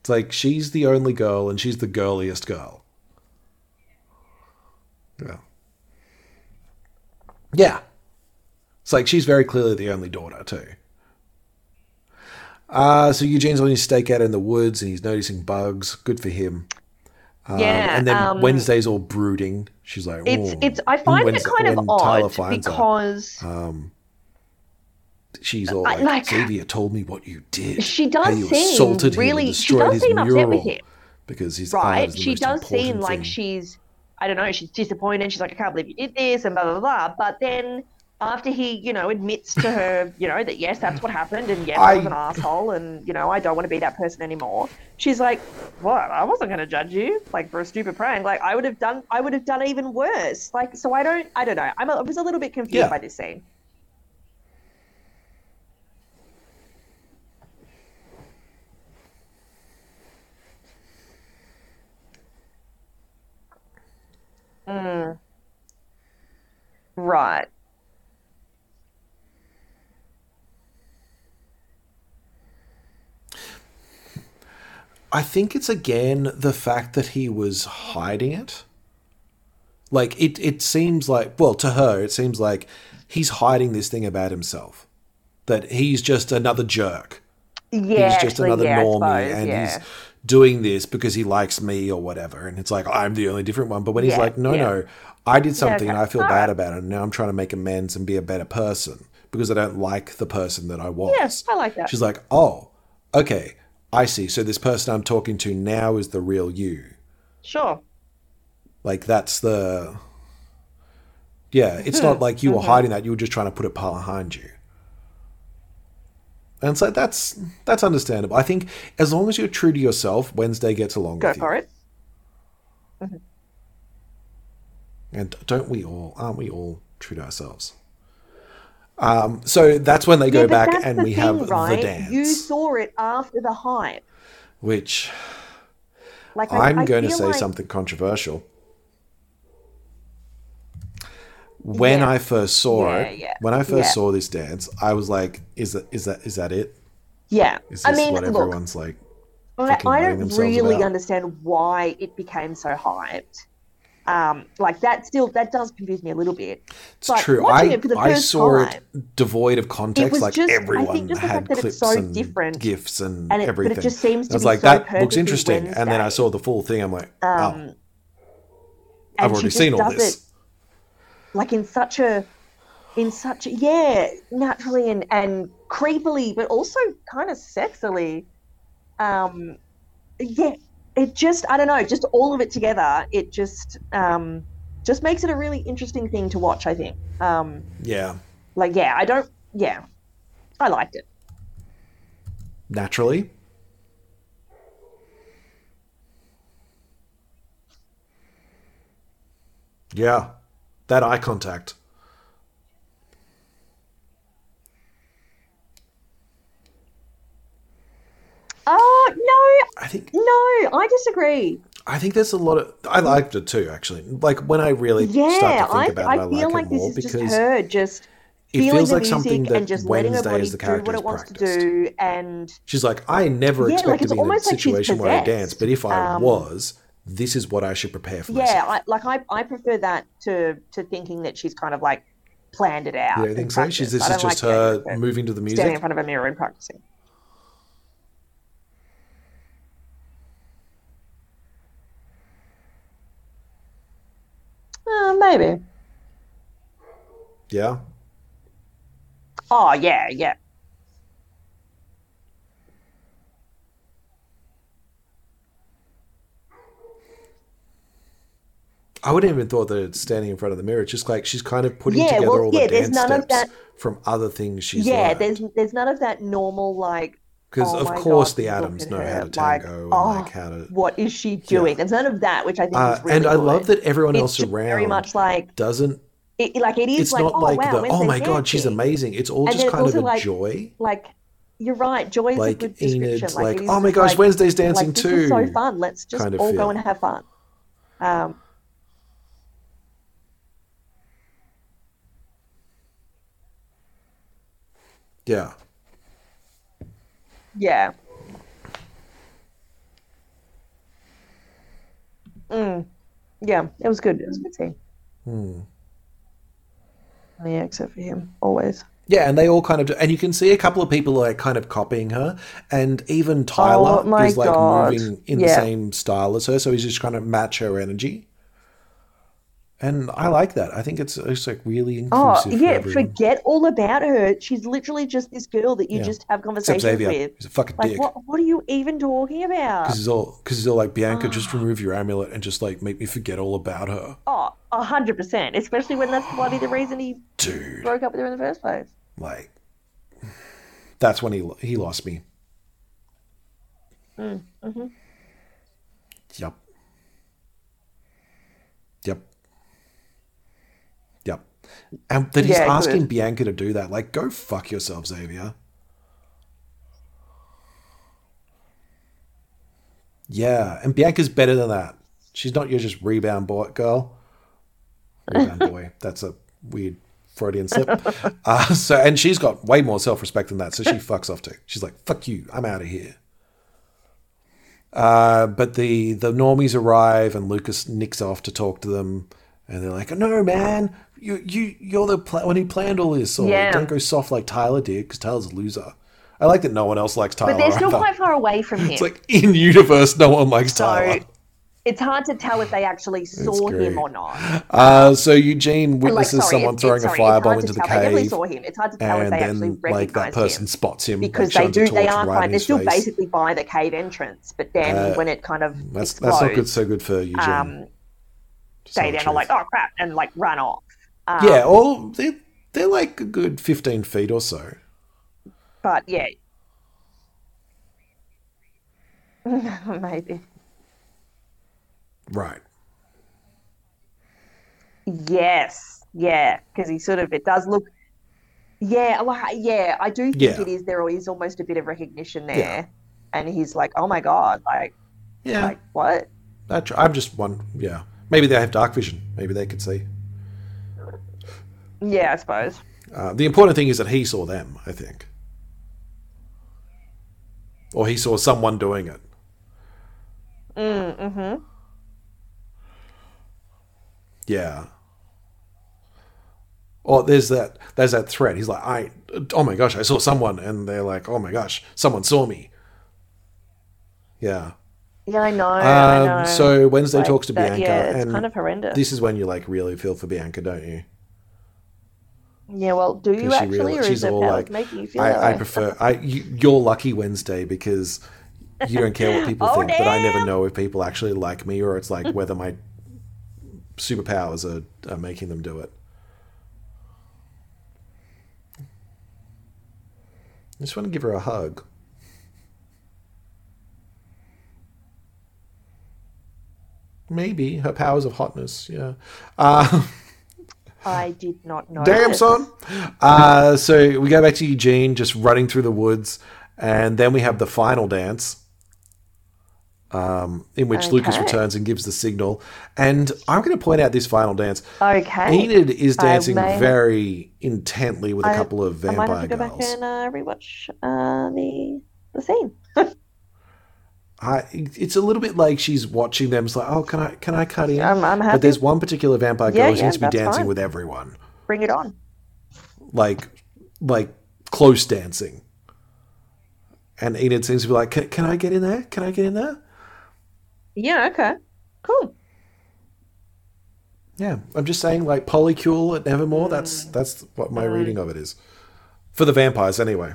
It's like she's the only girl and she's the girliest girl. Yeah. Yeah. It's like she's very clearly the only daughter, too. Uh, so Eugene's on his stakeout in the woods and he's noticing bugs. Good for him. Um, Yeah, and then um, Wednesday's all brooding. She's like, It's it's. I find it kind of odd finds her, because um, she's all like, like- Xavier told me what you did. she does you seem assaulted him really. She does seem upset with him, because his right? She does seem like thing. she's. I don't know. She's disappointed. She's like, I can't believe you did this, and blah blah blah. But then after he, you know, admits to her, you know, that yes, that's what happened, and yes, I, I was an asshole, and you know, I don't want to be that person anymore. She's like, "What? I wasn't going to judge you, like for a stupid prank. Like I would have done, I would have done even worse. Like so, I don't, I don't know. I'm, a, I was a little bit confused yeah. by this scene. Hmm. Right. I think it's again the fact that he was hiding it. Like it it seems like well, to her, it seems like he's hiding this thing about himself. That he's just another jerk. Yeah. he's just another yeah, normie suppose, and yeah. he's doing this because he likes me or whatever. And it's like, I'm the only different one. But when he's Yeah, like, no, no, I did something and okay. I feel All bad right. about it. And now I'm trying to make amends and be a better person because I don't like the person that I was. Yes, I like that. She's like, oh, okay, I see. So this person I'm talking to now is the real you. Sure. Like that's the. Yeah, it's not hmm. like you were hiding that. You were just trying to put it behind you. And so that's that's understandable. I think as long as you're true to yourself, Wednesday gets along Go with you. for it. And don't we all? Aren't we all true to ourselves? Um, so that's when they go Yeah, back and we thing, have right? the dance, You saw it after the hype. which Like I, I'm I going to say like, something controversial. When Yeah. I first saw Yeah, it, when I first saw this dance, I was like, "Is that is that is that it? Yeah. Is this I mean, what look, everyone's like?" I, I don't really about? understand why it became so hyped. Um, like that still that does confuse me a little bit. It's But true. I it I saw time, it devoid of context. like just- everyone had fact that it's clips so and different, gifs and, and it- but it just seems to I was be like, so that looks interesting. And then I saw the full thing. I'm like, oh, Um, I've already seen all this. it like in such a in such a yeah naturally and and creepily but also kind of sexily um yeah it just i don't know just all of it together it just um just makes it a really interesting thing to watch i think um Yeah, like yeah i don't yeah i liked it naturally. Yeah, that eye contact. Oh no I think no i disagree I think there's a lot of. I liked it too, actually. Like when I really yeah start to think i, about I it, I feel like, like this more is just because her just it feels like something that and just Wednesday as the character what it wants to do and She's like, I never Yeah, like, expect it's to be in a almost like situation where I dance, but if I Um, was, this is what I should prepare for yeah. I, like I, I prefer that to to thinking that she's kind of like planned it out You don't think so? She's this is just like her moving to the music, standing in front of a mirror and practicing uh, maybe Yeah, oh yeah yeah I wouldn't even thought that it's standing in front of the mirror. It's just like she's kind of putting Yeah, together well, all yeah, the dance steps that- from other things she's yeah learned. there's there's none of that normal like Because oh of course God, the Addams know how to like, tango and oh, like how to. what is she doing there's none of that which i think Uh, is really and I good. love that everyone it's else around very much like doesn't. it, like it is It's like not oh like wow the oh my god she's dancing." amazing. It's all And just kind of a like- joy. like you're right joy is a good description like, like, oh my gosh, like, Wednesday's dancing like, too. so fun let's just kind of all feel. go and have fun um Yeah. Yeah mm. yeah it was good it was a good scene Hmm. yeah except for him always Yeah, and they all kind of do, and you can see a couple of people like kind of copying her, and even Tyler Oh is like God. moving in the same style as her, so he's just trying to match her energy. And I like that. I think it's it's like really Oh inclusive. for yeah, everyone. forget all about her. She's literally just this girl that you Yeah. just have conversations with. he's a fucking Like dick. what? What are you even talking about? Because he's all because he's all like Bianca, just remove your amulet and just like make me forget all about her, Oh, a hundred percent. Especially when that's bloody the reason he dude. broke up with her in the first place. Like, that's when he he lost me. Mm, mm-hmm. Yep. Yep. Yep. And that he's Yeah, asking good. Bianca to do that. Like, go fuck yourself, Xavier. Yeah, and Bianca's better than that. She's not your just rebound boy girl. Rebound boy. That's a weird Freudian slip. uh, so, and she's got way more self respect than that, so she fucks off too. She's like, "Fuck you, I'm out of here." Uh, but the the normies arrive, and Lucas nicks off to talk to them, and they're like, "No, man, you you you're the pla- when he planned all this, or Yeah. don't go soft like Tyler did, because Tyler's a loser." I like that no one else likes Tyler. But they're still either. quite far away from him. It's like in universe, no one likes so Tyler. it's hard to tell if they actually saw him or not. Uh, so Eugene Like, witnesses sorry, someone it's- throwing it's- a sorry, hard firebomb into the tell. They definitely saw him. It's hard to tell if they actually then like that person him. spots him Because like, they do, they are right they're still face. basically by the cave entrance, but then Uh, when it kind of That's explodes, that's not good. So good for Eugene. um, they the then are like, oh crap, and like run off. Um, yeah, or they they're like a good fifteen feet or so. But yeah. Maybe. Right. Yes. Yeah. Because he sort of, it does look. Yeah. Like, yeah. I do think Yeah. it is. There is almost a bit of recognition there. Yeah. And he's like, oh my God. Like, Yeah. like what? I tr- I'm just one. Yeah. Maybe they have dark vision. Maybe they could see. Yeah, I suppose. Uh, the important thing is that he saw them. I think, or he saw someone doing it. Mm, mm-hmm. Yeah. Or there's that there's that threat. He's like, I oh my gosh, I saw someone, and they're like, oh my gosh, someone saw me. Yeah. Yeah, I know. I know. Um, so Wednesday Like, talks to that- Bianca, Yeah, it's and kind of horrendous. this is when you like really feel for Bianca, don't you? Yeah, well, do you actually, really- or she's is it like, making you feel I, I prefer I you, you're lucky Wednesday because you don't care what people Oh, think, but I never know if people actually like me or it's like whether my superpowers are, are making them do it. I just want to give her a hug. Maybe her powers of hotness, yeah. Uh, I did not know. Damn, son. Uh, so we go back to Eugene just running through the woods, and then we have the final dance, um, in which Lucas returns and gives the signal. And I'm going to point out this final dance. Okay. Enid is dancing may- very intently with a I- couple of vampires. I might vampire have to go back and uh, rewatch uh, the the scene. I, it's a little bit like she's watching them. It's like, oh, can I can I cut in? I'm, I'm happy. but there's one particular vampire girl Yeah, who yeah, seems to be dancing fine. with everyone. Bring it on. like like close dancing. And Enid seems to be like, can, can I get in there? Can I get in there? Yeah. Okay. Cool. Yeah, I'm just saying, like polycule at Nevermore. That's Mm. that's what my reading of it is, for the vampires anyway.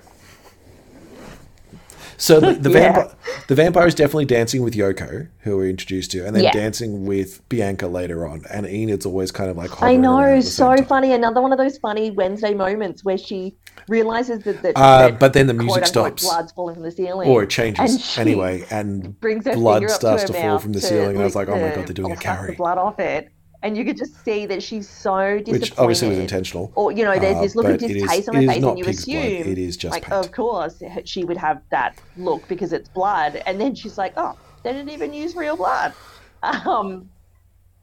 So the, the Yeah. vampire, the vampire is definitely dancing with Yoko, who we're introduced to, and then Yeah. dancing with Bianca later on. And Enid's always kind of like, I know. So time. funny. Another one of those funny Wednesday moments where she realizes that, that, Uh, that but then the music stops. blood's falling from the ceiling, or it changes and she anyway, and brings her blood starts to, to fall from the to ceiling, and I was like, oh my god, they're doing a carry. the blood off it, and you could just see that she's so disappointed. which obviously was intentional. Or you know, there's Uh, this look of but it is- distaste on her face, and you pig's blood, assume, it is just like, paint. of course, she would have that look because it's blood, and then she's like, oh, they didn't even use real blood, um,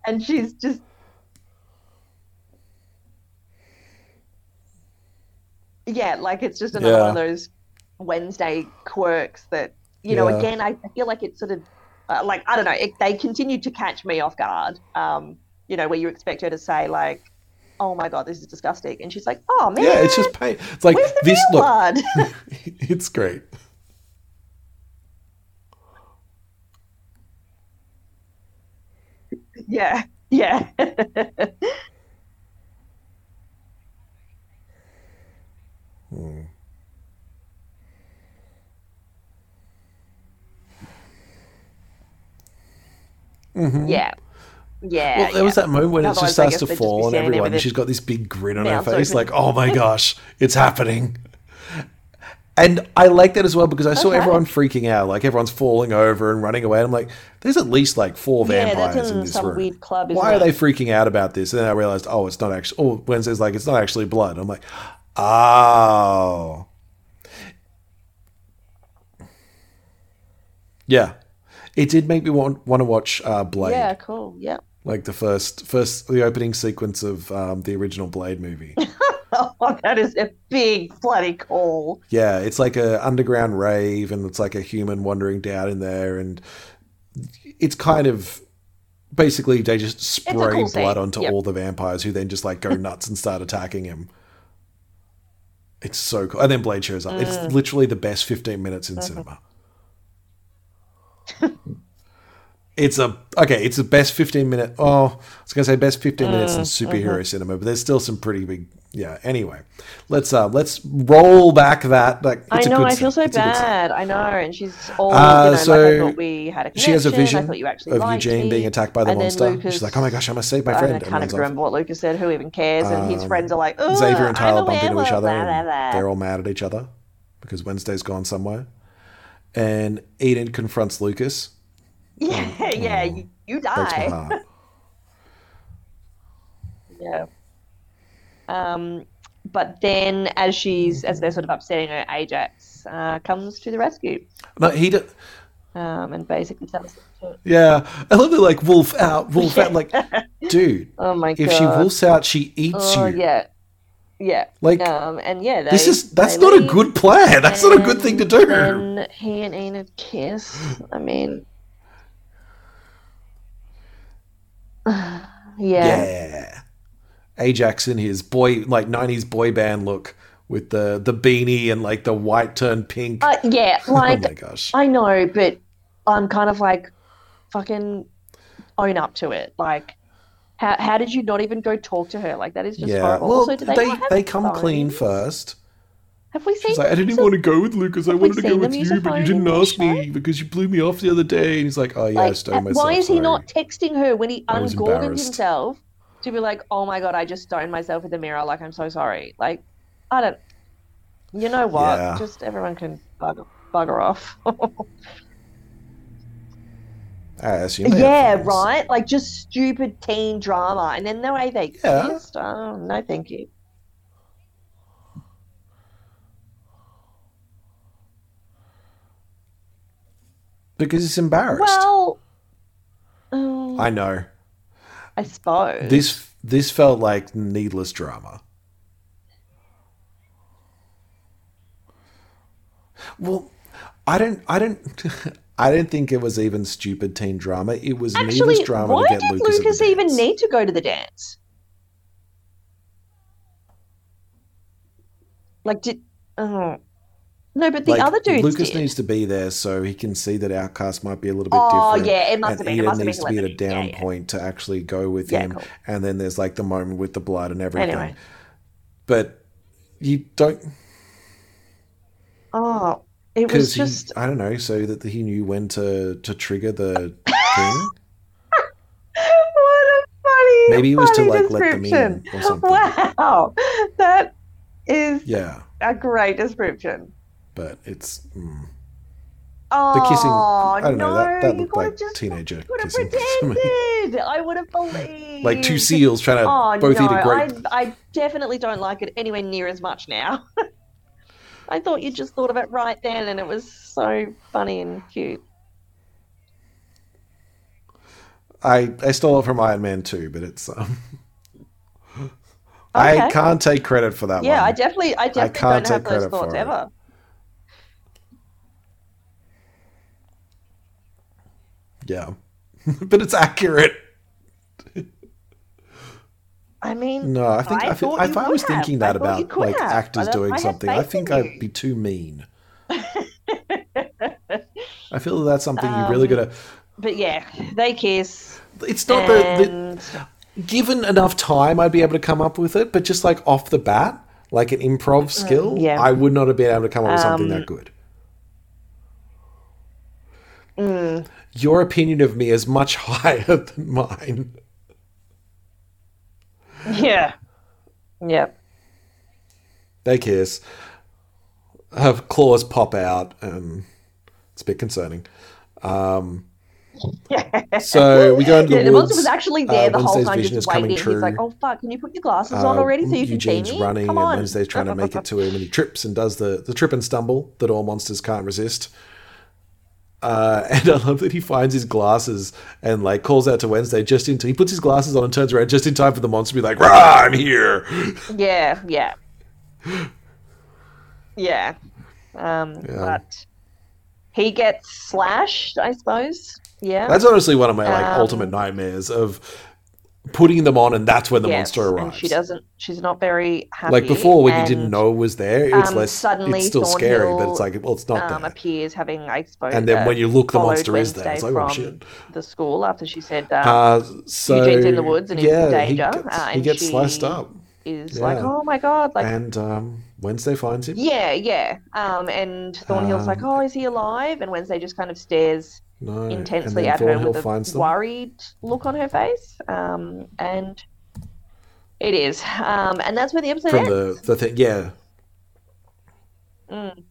and she's just. Yeah, like it's just another one of those Wednesday quirks that you know. Yeah. Again, I feel like it's sort of uh, like I don't know. It, they continue to catch me off guard. Um, you know, where you expect her to say like, "Oh my god, this is disgusting," and she's like, "Oh man, Yeah, it's just pain. It's like this. Look, blood?" it's great. yeah, yeah. Hmm. Yeah. Yeah. Well, there was that moment when it just starts to they'd just be fall on everyone, and she's got this big grin on her face, open. like, "Oh my gosh, it's happening." And I like that as well because I saw Okay. everyone freaking out, like everyone's falling over and running away. And I'm like, "There's at least like four vampires in in this some room. weird club, Why are they freaking out about this?" And then I realized, oh, it's not actually. Oh, Wednesday's like, it's not actually blood. I'm like, oh, yeah. It did make me want want to watch uh, Blade. Yeah, cool. Yeah. Like the first first the opening sequence of um, the original Blade movie. Oh, that is a big bloody call. Yeah, it's like a underground rave, and it's like a human wandering down in there, and it's kind of basically they just spray cool blood onto Yep. all the vampires, who then just like go nuts and start attacking him. It's so cool, and then Blade shows up. Mm. It's literally the best fifteen minutes in cinema. It's a okay. It's the best fifteen minute. Oh, I was gonna say best fifteen minutes Mm, in superhero uh-huh. cinema, but there's still some pretty big. Yeah. Anyway, let's uh let's roll back that. Like I know, good I feel so It's a good scene. bad. I know, and she's all, Uh, you know, so like I thought we had a. She has a vision I thought you actually of Eugene me. being attacked by the And monster. Lucas- She's like, "Oh my gosh, I must save my I friend." can't and even runs off. remember what Lucas said. Who even cares? And his Um, friends are like, "Ugh, Xavier and Tyler bump into each other, blah, blah, blah." they're all mad at each other because Wednesday's gone somewhere. And Enid confronts Lucas. Yeah, yeah, you, you Breaks my die. heart. Yeah. Um, but then, as she's as they're sort of upsetting her, Ajax uh, comes to the rescue No, he. D- um, and basically tells them yeah, I love it. Like wolf out, wolf out. Like, dude, Oh my god! if she wolfs out, she eats oh you. yeah, yeah. Like, um, and yeah, they, This is that's they not a good plan. That's not a good thing to do. Then he and Enid kiss. I mean, yeah. Yeah. Ajax in his boy like nineties boy band look with the the beanie and like the white turned pink. Uh, yeah, oh like my gosh. I know, but I'm kind of like, fucking own up to it. Like, how how did you not even go talk to her? Like that is just yeah. horrible. Well, also, do they they they, come clean first. Have we seen? She's like, I didn't even want to go with Lucas. I wanted to go with them use a you, but you didn't ask me because you blew me off the other day. And he's like, Oh yeah, I like, stoned uh, myself. why is he sorry." not texting her when he I embarrassed. himself to be like, oh my god, I just stoned myself in the mirror. Like I'm so sorry. Like, I don't. You know what? Yeah. Just everyone can bugger, bugger off. I assume they yeah, right. Like just stupid teen drama, and then the way they Yeah. kissed. Oh no, thank you. Because it's embarrassed. Well, um, I know. I suppose This this felt like needless drama. Well, I don't I don't I don't think it was even stupid teen drama. It was actually. needless drama Why to get did Lucas, Lucas even dance. need to go to the dance? Like, did oh. No? But the Like, other dudes Lucas did. needs to be there so he can see that Outcast might be a little bit Oh different. Oh yeah, it must and have been. It Enid must have needs to be at a down Yeah, yeah. point to actually go with Yeah, him. cool. And then there's like the moment with the blood and everything. Anyway. But you don't Oh, it because was just. I don't know, so that he knew when to to trigger the thing. What a funny. Maybe it was to, like, let them in description. or something. Wow, that is Yeah, a great description. But it's mm. Oh, the kissing. I don't no, know. That that looked like just teenager kissing. pretended. I would have believed. like two seals trying to Oh both no, eat a grape. I, I definitely don't like it anywhere near as much now. I thought you just thought of it right then, and it was so funny and cute. I I stole it from Iron Man 2, but it's um, I can't take credit for that one. Yeah, one. I definitely, I definitely can't don't have those credit thoughts it. Yeah, but it's accurate. I mean, No, I think I I feel, thought if I was have. thinking that about like have. actors doing I something, I think I'd be too mean. I feel that's something you really Um, gotta. but yeah, they kiss, It's not the, the given enough time, I'd be able to come up with it, but just like off the bat, like an improv skill, Mm, yeah. I would not have been able to come up with something Um, that good. mm, Your opinion of me is much higher than mine. yeah, yeah. They kiss. Her claws pop out. and it's a bit concerning. Um, so we go into the Yeah, the woods. monster was actually there uh, the whole time, just waiting. He's like, "Oh fuck, can you put your glasses on Uh, already so you Eugene's can see me? running, Come and on." Wednesday's trying to make it to him, and he trips and does the, the trip and stumble that all monsters can't resist. Uh, and I love that he finds his glasses and like calls out to Wednesday just in. He puts his glasses on and turns around just in time for the monster to be like, "Rah, I'm here!" Yeah, yeah. Yeah. Um, Yeah. But he gets slashed, I suppose. Yeah. That's honestly one of my like Um, ultimate nightmares of putting them on, and that's when the Yes, monster And arrives. she doesn't. She's not very happy. like before, when you didn't know it was there, it's um, less. suddenly It's still scary, but it's like, well, it's not Um, there. appears having, suppose. And then uh, when you look, the monster is there. It's like, oh shit. The school after she said um, Uh, so Eugene's in the woods and he's in yeah, he danger, gets, uh, he gets sliced up, is like, oh my god, like and um, Wednesday finds him. yeah, yeah. Um, and Thornhill's like, Um, oh, is he alive? And Wednesday just kind of stares No, intensely at her with a them. worried look on her face. Um, and it is. Um, and that's where the episode from ends. the the thing. Yeah. Mm.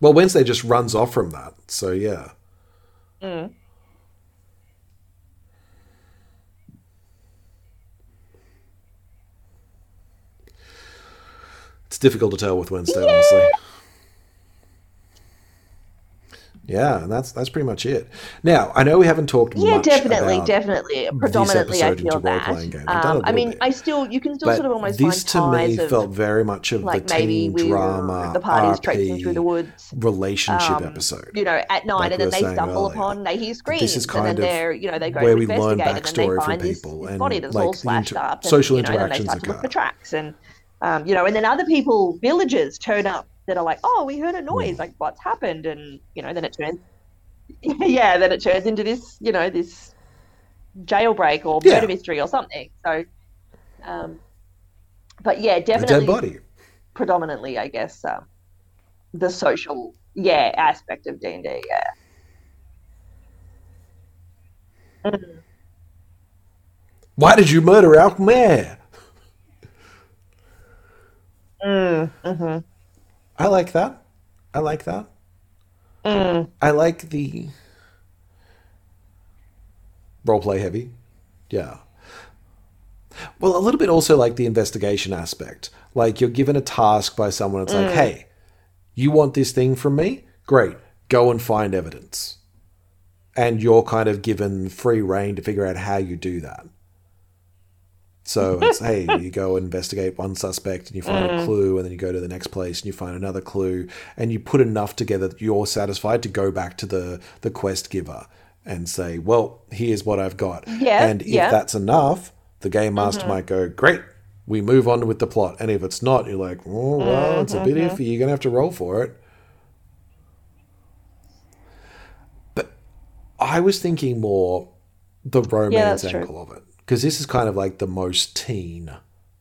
Well, Wednesday just runs off from that. So yeah. Mm. It's difficult to tell with Wednesday, honestly. Yeah, and that's that's pretty much it. Now, I know we haven't talked Yeah, much definitely, about definitely. Predominantly, I feel that. role-playing games. We've done a Um, I mean, bit. I still, you can still but sort of almost this to me of felt very much of like the maybe we drama the party's RP traipsing through the woods. relationship um, episode. you know, at night, like and then they stumble earlier. upon, they hear screams, This is and then of they're, you know, they go where to we learn investigate, and then backstory they from find this, people this and, body that's like, all slashed inter- up, and, social you know, they interactions start to look occur. for tracks, and um, you know, and then other people, villagers, turn up that are like, oh, we heard a noise, like what's happened, and you know, then it turns, yeah, then it turns into this, you know, this jailbreak or Yeah. murder mystery or something. So, um, but yeah, A dead definitely body. predominantly, I guess, um, the social, yeah, aspect of D and D. Yeah. Mm. Why did you murder mayor? Mm, hmm I like that. I like that. mm. I like the roleplay heavy. Yeah. Well, a little bit also like the investigation aspect. Like you're given a task by someone, it's like, hey, you want this thing from me? Great. Go and find evidence. And you're kind of given free reign to figure out how you do that. So it's, hey, you go investigate one suspect and you find a mm. clue, and then you go to the next place and you find another clue, and you put enough together that you're satisfied to go back to the, the quest giver and say, well, here's what I've got. Yeah, and if yeah. that's enough, the game mm-hmm. master might go, great, we move on with the plot. And if it's not, you're like, oh, well, it's a mm-hmm, bit iffy. You're going to have to roll for it. But I was thinking more the romance true. angle of it. Because this is kind of like the most teen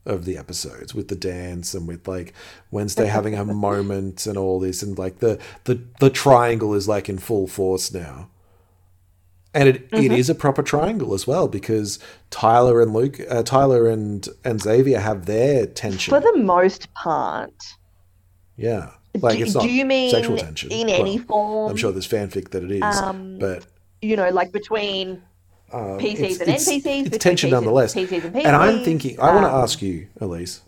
of the episodes with the dance and with like Wednesday having a moment and all this and like the the the triangle is like in full force now. And it, it Mm-hmm. is a proper triangle as well because Tyler and Luke, uh, Tyler and and Xavier have their tension. For the most part, yeah, like do, it's not do you mean sexual tension. in Well, any form? I'm sure there's fanfic that it is, Um, but You know, like between uh, PCs it's, and it's, NPCs. it's tension PCs nonetheless. PCs and PCs. And I'm thinking, I want to um, ask you, Elise,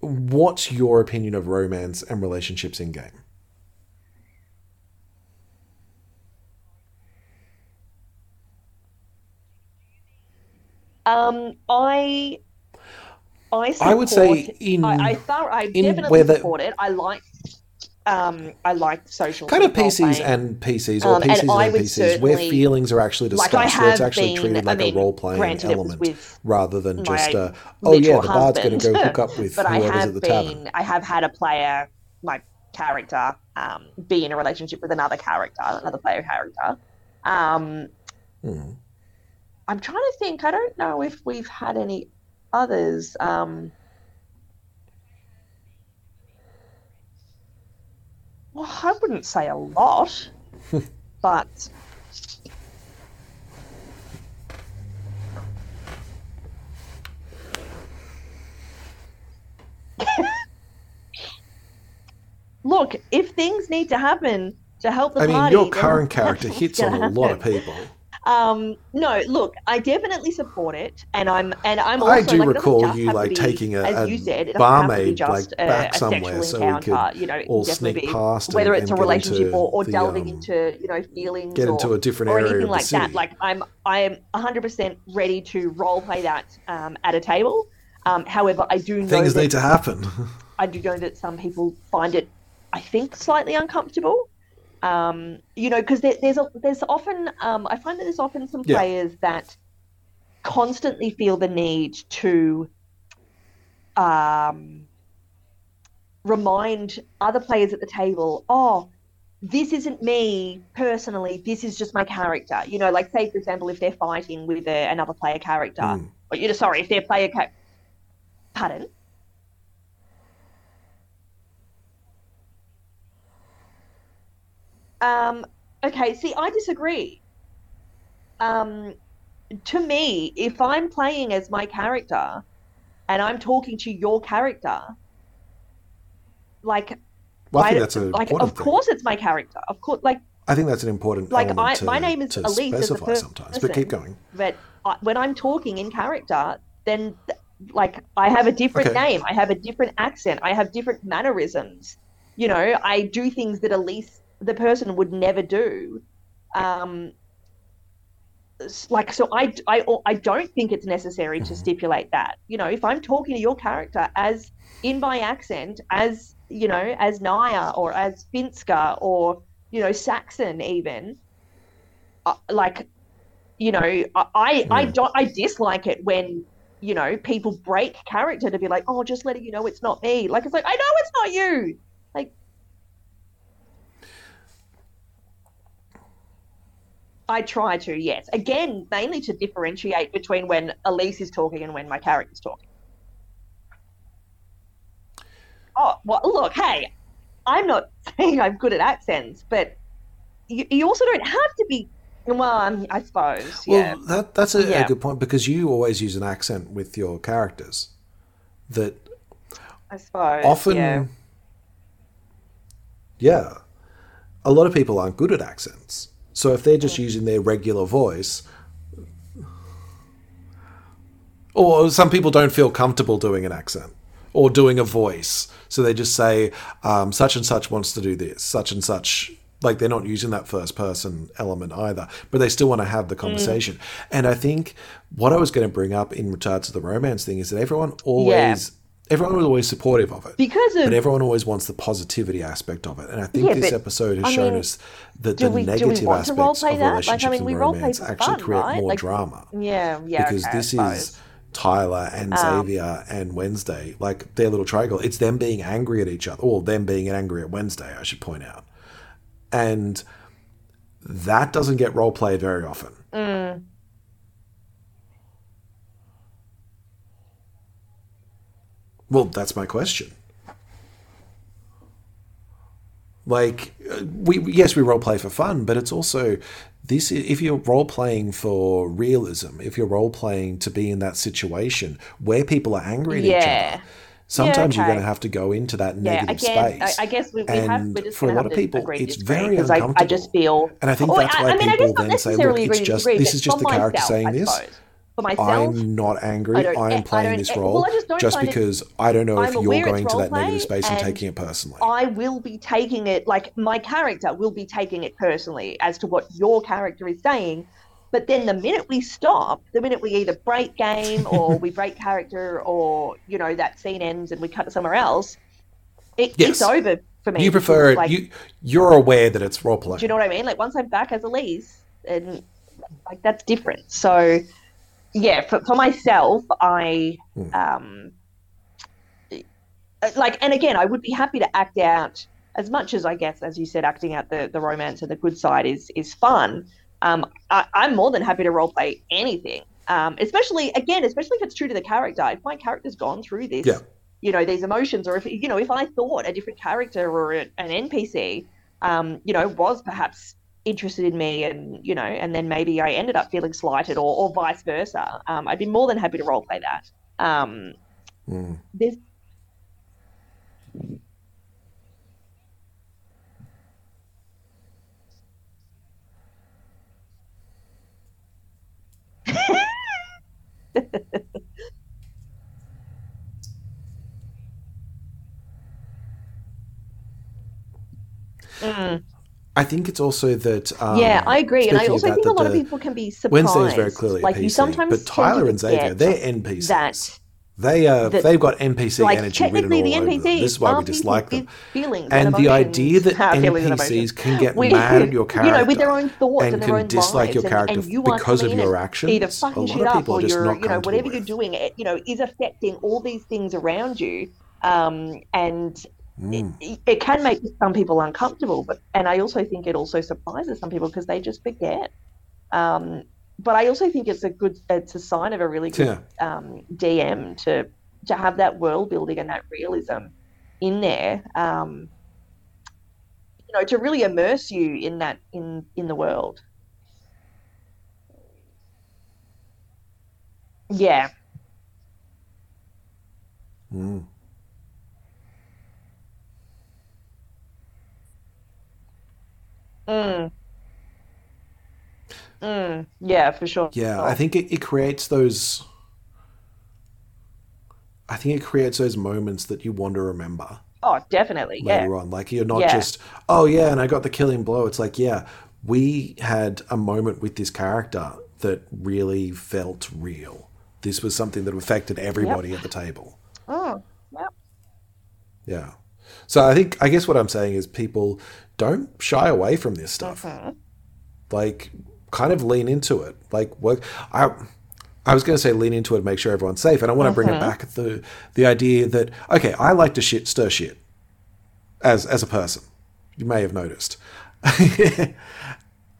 what's your opinion of romance and relationships in game? Um, I, I, support, I would say in- I, I, thor- I in definitely whether- support it. I like, um, I like social Kind of PCs and PCs, or Um, and PCs and, I would NPCs, where feelings are actually like discussed, where it's actually been- treated I like mean, a role playing granted it was element rather than just a, oh yeah, the bard's going to go hook up with but I whoever's have at the been, tavern. I have had a player, my character, um, be in a relationship with another character, another player character. Um, Hmm. I'm trying to think. I don't know if we've had any others. Um, well, I wouldn't say a lot, but look, if things need to happen to help the I mean, party, your current character hits on a lot of people. Um, no, look, I definitely support it, and I'm and I'm. Also, I do like, recall you like be, taking a, as a you said, it doesn't have to be barmaid just like a, back a somewhere sexual so we encounter. could you know, it all sneak be past whether and, it's a and relationship or, or the, delving um, into you know feelings get or, into a different or area anything like that. Like I'm I am 100 percent ready to role play that um, at a table. Um, however, I do know Things that, need to happen. I do know that some people find it, I think, slightly uncomfortable. Um, you know, because there, there's a, there's often um, I find that there's often some Yeah. players that constantly feel the need to um, remind other players at the table, oh, this isn't me personally. This is just my character. You know, like say for example, if they're fighting with a, another player character, Mm. or you know, sorry, if their player ca- pardon. Um, okay, see, I disagree. Um, to me, if I'm playing as my character and I'm talking to your character, like, Well, I think that's a like of thing. course it's my character. Of course, like, I think that's an important Like, I- to, my name is to Elise specify sometimes. But keep person. going. but I, when I'm talking in character, then th- like I have a different Okay. name, I have a different accent, I have different mannerisms. You know, I do things that Elise, the person, would never do. Um, like so, I, I, I don't think it's necessary to Mhm. stipulate that. You know, if I'm talking to your character as in my accent, as you know, as Naya or as Finska or you know Saxon, even uh, like you know, I I, I don't I dislike it when you know people break character to be like, oh, just letting you know it's not me. Like it's like I know it's not you. I try to, yes. Again, mainly to differentiate between when Elise is talking and when my character's talking. Oh, well, look, hey, I'm not saying I'm good at accents, but you, you also don't have to be. Well, I suppose, yeah. Well, that that's a, Yeah. a good point because you always use an accent with your characters. That I suppose. often, yeah. yeah. a lot of people aren't good at accents. So if they're just using their regular voice, or some people don't feel comfortable doing an accent or doing a voice, so they just say um, such and such wants to do this, such and such. Like they're not using that first person element either, but they still want to have the conversation. And I think what I was going to bring up in regards to the romance thing is that everyone always, everyone was always supportive of it. Because of But everyone always wants the positivity aspect of it, and I think Yeah, this episode has I shown mean, us that the we- negative aspects of that? Like, I relationships mean, we and roleplay romance actually fun, create right? more Like, drama yeah, yeah. because okay, this is Tyler and Um, Xavier and Wednesday, like their little triangle. It's them being angry at each other, or them being angry at Wednesday, I should point out, and that doesn't get role played very often. Mm. Well, that's my question. Like, uh, we yes, we role play for fun, but it's also this. If you're role playing for realism, if you're role playing to be in that situation where people are angry at each other, sometimes you're going to have to go into that Yeah, negative again, I, space. I guess we, we have. We're just for a lot of people, agree it's very 'cause I, I just feel. And I think Oh, that's why I mean, people then say, "Look, it's just disagree, this is just the character myself, saying I this." suppose. For myself, I'm not angry. I don't- eh, I I am playing don't- this eh, well, role I just just it- because I don't know if I'm you're going to that negative space and and taking it personally. I will be taking it like my character will be taking it personally as to what your character is saying. But then the minute we stop, the minute we either break game or we break character or you know that scene ends and we cut to somewhere else, it, Yes. it's over for me. you prefer it. Like, you you're aware that it's role playing. do you know what I mean? Like once I'm back as Elise, and like that's different. So yeah, for, for myself, I Hmm. um uh, like, and again, I would be happy to act out as much as I guess, as you said, acting out the the romance and the good side is is fun. Um, I, I'm more than happy to role play anything. Um, especially again, especially if it's true to the character. If my character's gone through this, Yeah. you know, these emotions, or if you know, if I thought a different character or an NPC, um, you know, was perhaps interested in me, and you know, and then maybe I ended up feeling slighted, or, or vice versa. Um, I'd be more than happy to role play that. Um, Mm. there's Mm. I think it's also that. Um, yeah, I agree, and I also think a lot of people can be surprised. Wednesday is very clearly like PC, you sometimes but Tyler and Xavier, they're NPCs. that They uh, That- they've got NPC like energy written all technically the over them. NPCs This is why we dislike them. feelings And the idea that and NPCs can get With- mad at your character, you know, with their own thoughts and and, can their own dislike your character and, and you because of your actions, either a fucking lot shit of up people or just you're, not you know, whatever you're doing, it you know, is affecting all these things around you, um, and Mm. it, it can make some people uncomfortable. But and I also think it also surprises some people because they just forget. Um, but I also think it's a good, it's a sign of a really good Yeah. um, DM to to have that world building and that realism in there. Um, you know, to really immerse you in that in in the world. Yeah. Mm. Mm. Mm. Yeah, for sure. Yeah, I think it, it creates those. I think it creates those moments that you want to remember Oh, definitely. Yeah. later on. Like you're not Yeah. just, oh yeah, and I got the killing blow. It's like, yeah, we had a moment with this character that really felt real. This was something that affected everybody at the table. Oh, yep. Yeah. So I think I guess what I'm saying is people don't shy away from this stuff. Mhm. Like kind of lean into it. Like work I I was going to say lean into it and make sure everyone's safe and I want to bring it back the the idea that okay, I like to shit stir shit as as a person. You may have noticed.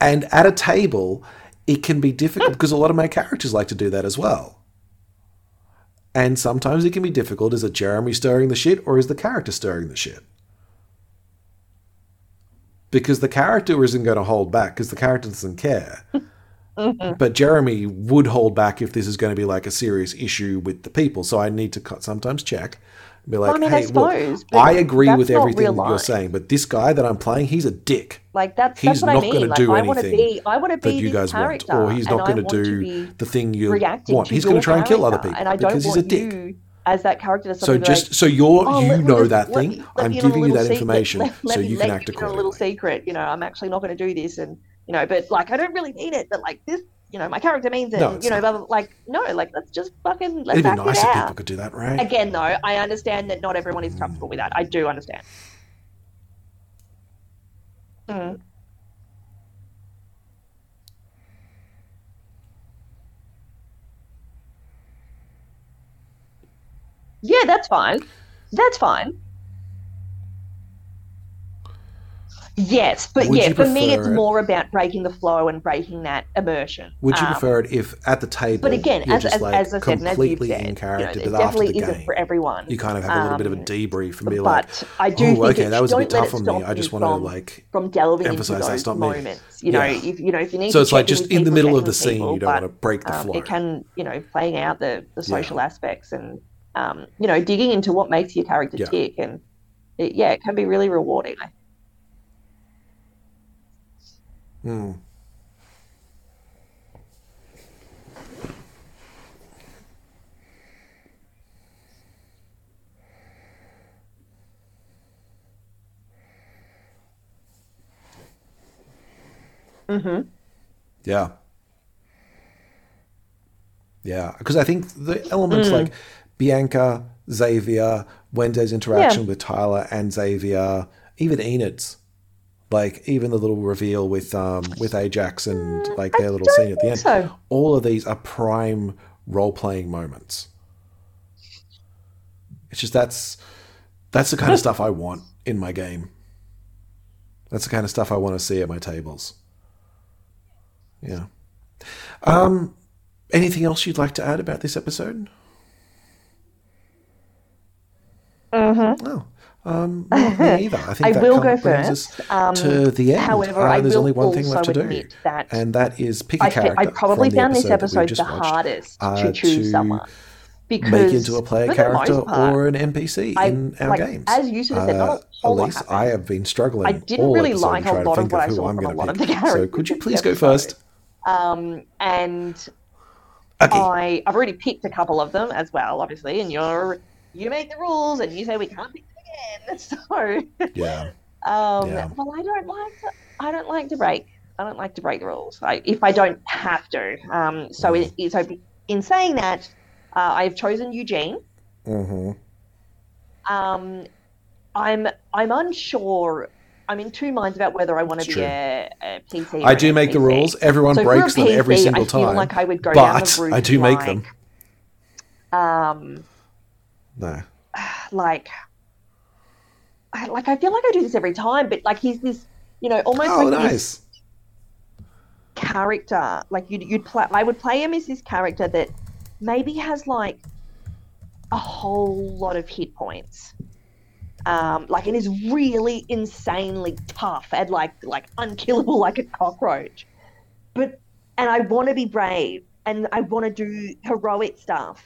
and at a table it can be difficult because a lot of my characters like to do that as well. And sometimes it can be difficult. Is it Jeremy stirring the shit or is the character stirring the shit? Because the character isn't going to hold back because the character doesn't care. Mm-hmm. But Jeremy would hold back if this is going to be like a serious issue with the people. So I need to sometimes check. Be like, I mean, I hey, suppose, look, I agree with everything you're saying, but this guy that I'm playing, he's a dick Like that's he's that's what not I mean. going to like do I want to anything be, I want to that be you this guys want, character, or he's not I going to do the thing you want. He's going to try and kill other people and I don't because he's a dick. you as that character So just like, so you're "Oh, you me know that let thing, let I'm me in on a giving you that secret- information let- so you can act in on a little secret, you know, I'm actually not going to do this, and you know, but like I don't really mean it, but like this, you know, my character means it, No, you know, not. blah, blah, like no, like let's just fucking let's It'd be act nice it if people could do that, right? Again, though, I understand that not everyone is comfortable with that. I do understand. Mm. Yeah, that's fine. That's fine. Yes, but Would yeah, for me, it's it- more about breaking the flow and breaking that immersion. Would you Um, prefer it if at the table But again, as, just as, like as I said, and as in you know, character, it but after definitely the isn't game for everyone. you kind of have a little bit of a Um, debrief and be but like, I do "Oh, think okay, that was a bit tough on me. I just want to like." from delving emphasize into that's those not me. moments. You know, Yeah. if you know if you need So it's like just in the middle of the scene, you don't want to break the um, flow. It can, you know, playing out the, the social aspects and um, you know, digging into what makes your character tick, and yeah, it can be really rewarding. Hmm. Mm-hmm. Yeah. Yeah, because I think the elements Mm. like Bianca, Xavier, Wednesday's interaction with Tyler and Xavier, even Enid's, like even the little reveal with um with Ajax and like their little scene at the end. so. All of these are prime role playing moments. It's just that's that's the kind of stuff I want in my game. That's the kind of stuff I want to see at my tables. Yeah. Um, anything else you'd like to add about this episode? Mm-hmm. No. Um, me either. I think I that will go of first. Um, to the end. however, Uh, I there's will only one thing left to do, and that is pick a I, character. I probably found this episode the watched, hardest uh, to choose to someone because Make into a player character part, or an NPC I- in our like, games. as you sort of said, not a Uh, whole lot Elise, happened. I have been struggling. I didn't all really like a lot of what I who saw I'm from a lot of pick. the So could you please go first? um, and Okay. I I've already picked a couple of them as well, obviously, and you're you make the rules and you say we can't pick them. So yeah. um, Yeah. well, I don't like to, I don't like to break I don't like to break the rules I, if I don't have to. Um, so Mm. it, so in saying that, Uh, I've chosen Eugene. hmm Um, I'm I'm unsure. I'm in two minds about whether I want to It's be a, a PC. I do make the rules. Everyone So breaks them every PC, single I feel time. like I would go down but the route I do make like, them. Um, No. like, I, like I feel like I do this every time, but like he's this, you know, almost Oh, like nice. character. Like you'd you'd play. I would play him as this character that maybe has like a whole lot of hit points. Um, like and is really insanely tough and like like unkillable like a cockroach. But and I want to be brave and I want to do heroic stuff.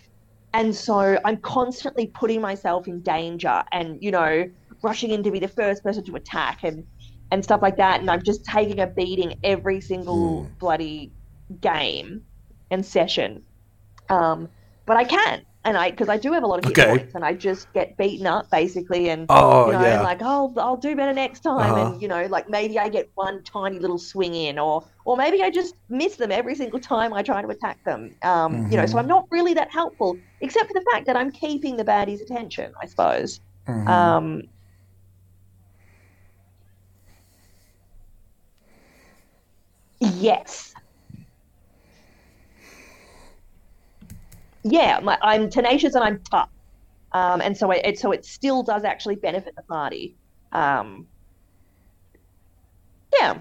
And so I'm constantly putting myself in danger and, you know, rushing in to be the first person to attack and, and stuff like that. And I'm just taking a beating every single Hmm. bloody game and session. Um, but I can. And I, because I do have a lot of hit Okay. points, and I just get beaten up basically, and Oh, you know, yeah. like oh, I'll do better next time, Uh-huh. and you know, like maybe I get one tiny little swing in, or or maybe I just miss them every single time I try to attack them. Um, You know, Mm-hmm. so I'm not really that helpful, except for the fact that I'm keeping the baddies' attention, I suppose. Mhm. Um, yes. Yeah, my, I'm tenacious and I'm tough, um, and so it, so it still does actually benefit the party. Um, yeah,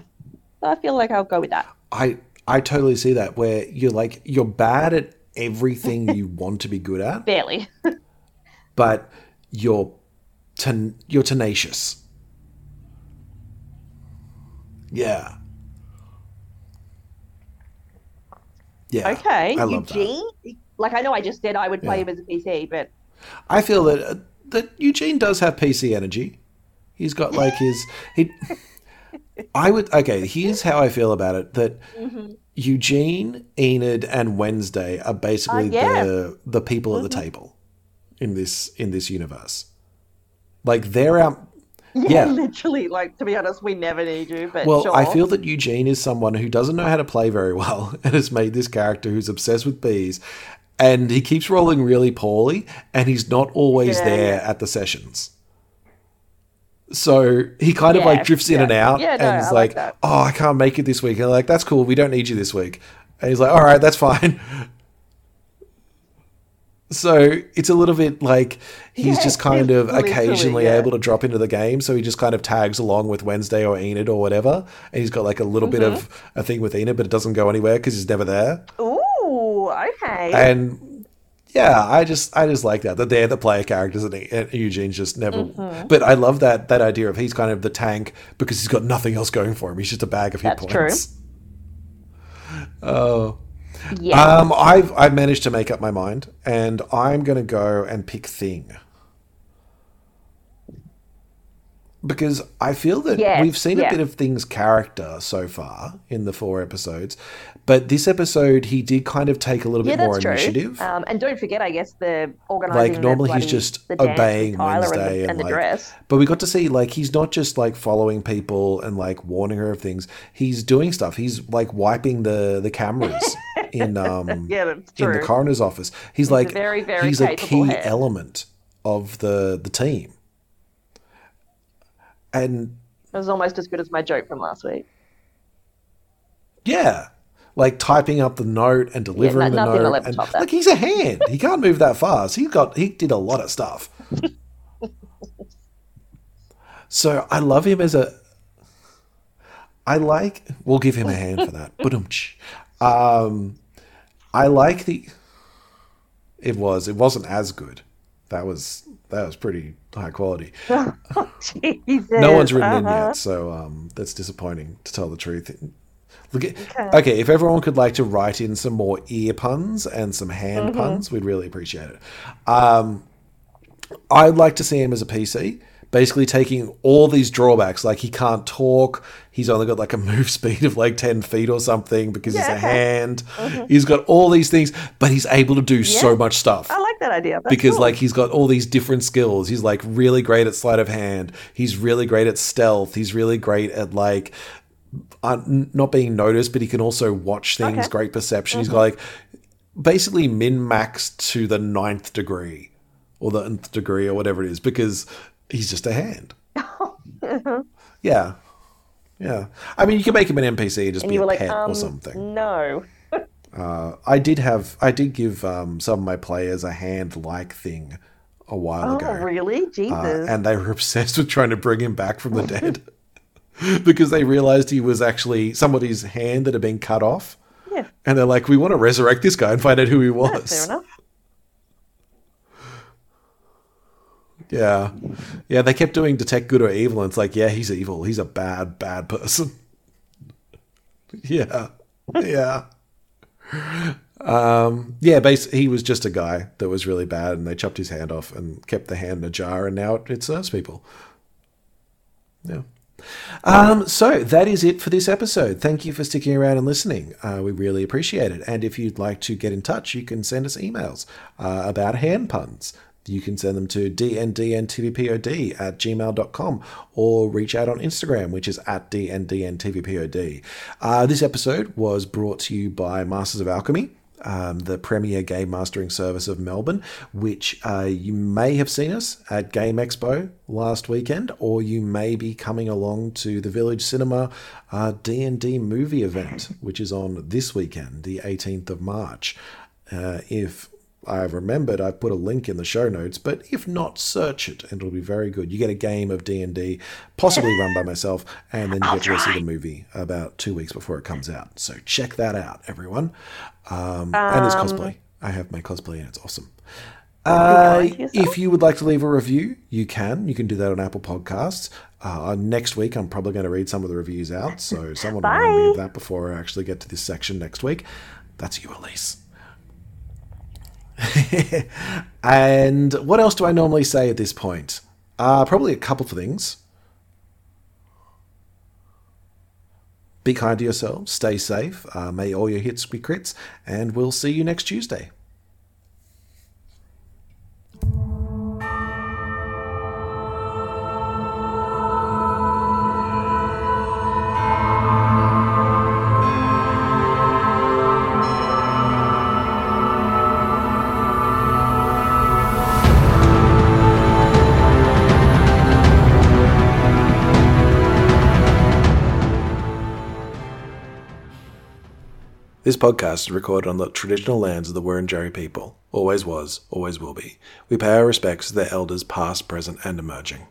I feel like I'll go with that. I I totally see that where you're like you're bad at everything you want to be good at, Barely. but you're ten, you're tenacious. Yeah. Yeah. Okay, I love that. Eugene. Like I know I just said I would play Yeah. him as a PC, but I feel that uh, that Eugene does have PC energy. He's got like his he. I would okay. Here's how I feel about it: that Mm-hmm. Eugene, Enid, and Wednesday are basically Uh, yeah. the the people at the Mm-hmm. table in this in this universe. Like they're out. Yeah, Yeah. literally. Like to be honest, we never need you. But Well, sure. I feel that Eugene is someone who doesn't know how to play very well and has made this character who's obsessed with bees. And he keeps rolling really poorly, and he's not always Yeah, there at the sessions. So he kind of Yeah, like drifts in and out, no, and is like like, "Oh, I can't make it this week." And they're like, "That's cool. We don't need you this week." And he's like, "All right, that's fine." So it's a little bit like he's Yeah, just kind of occasionally yeah. able to drop into the game. So he just kind of tags along with Wednesday or Enid or whatever. And he's got like a little bit Mm-hmm. of a thing with Enid, but it doesn't go anywhere because he's never there. Ooh, okay. And yeah, I just I just like that that they're the player characters and, and Eugene's just never. Mm-hmm. But I love that that idea of he's kind of the tank because he's got nothing else going for him. He's just a bag of hit That's true. points. Oh. Yeah. Um, I've I've managed to make up my mind, and I'm going to go and pick Thing because I feel that we've seen a bit of Thing's character so far in the four episodes, but this episode he did kind of take a little yeah, bit more true. initiative. Um, and don't forget, I guess the organising. like normally the he's just the dance with obeying Wednesday and the, and the like, dress. but we got to see like he's not just like following people and like warning her of things. He's doing stuff. He's like wiping the the cameras in um Yeah, in the coroner's office. He's, like very, very he's a key head. element of the the team. And It was almost as good as my joke from last week. yeah, like typing up the note and delivering no- the note. And, like he's a hand. He can't move that fast. He got he did a lot of stuff. so I love him as a. I like. We'll give him a hand for that. Ba-dum-tsh. Um, I like the. It was. It wasn't as good. That was that was pretty high quality. Jesus. No one's written in uh-huh. yet, so um, that's disappointing to tell the truth. Look at, okay. if everyone could like to write in some more ear puns and some hand Mm-hmm. puns, we'd really appreciate it. Um, I'd like to see him as a PC, basically taking all these drawbacks. Like he can't talk, he's only got like a move speed of like 10 feet or something because he's a okay. hand. Mm-hmm. He's got all these things, but he's able to do so much stuff I like that idea. That's because cool. like he's got all these different skills. He's like really great at sleight of hand. He's really great at stealth. He's really great at like uh, not being noticed, but he can also watch things. Okay. Great perception. He's got like basically min maxed to the ninth degree or the nth degree or whatever it is because he's just a hand. yeah. Yeah. I mean, you can make him an NPC and just And be a like, pet um, or something. no. Uh, I did have, I did give um, some of my players a hand-like thing a while ago. Oh, ago. really? Jesus. Uh, and they were obsessed with trying to bring him back from the dead because they realized he was actually somebody's hand that had been cut off. yeah, And they're like, we want to resurrect this guy and find out who he was. fair enough. Yeah. Yeah, they kept doing detect good or evil, and it's like, yeah, he's evil. He's a bad, bad person. yeah. Yeah. Um, yeah, bas he was just a guy that was really bad, and they chopped his hand off and kept the hand in a jar, and now it, it serves people. Yeah. Um, so that is it for this episode. Thank you for sticking around and listening. Uh, we really appreciate it. And if you'd like to get in touch, you can send us emails uh, about hand puns. You can send them to dndntvpod at gmail.com or reach out on Instagram, which is at dndntvpod. Uh, this episode was brought to you by Masters of Alchemy um, the premier game mastering service of Melbourne, which uh, you may have seen us at Game Expo last weekend, or you may be coming along to the Village Cinema uh, D&D movie event, which is on this weekend, the 18th of March. Uh, if I've remembered, I've put a link in the show notes, but if not, search it, and it'll be very good. You get a game of D&D, possibly run by myself, and then you get to see the movie about two weeks before it comes out. So check that out, everyone. Um, and there's cosplay. I have my cosplay, and it's awesome. Uh, to yourself. if you would like to leave a review, you can. You can do that on Apple Podcasts. Uh, next week, I'm probably going to read some of the reviews out, so someone will remind me of that before I actually get to this section next week. That's you, Elise. and what else do I normally say at this point? Uh, probably a couple of things. Be kind to yourselves, stay safe, uh, may all your hits be crits, and we'll see you next Tuesday. This podcast is recorded on the traditional lands of the Wurundjeri people. Always was, always will be. We pay our respects to their elders past, present, and emerging.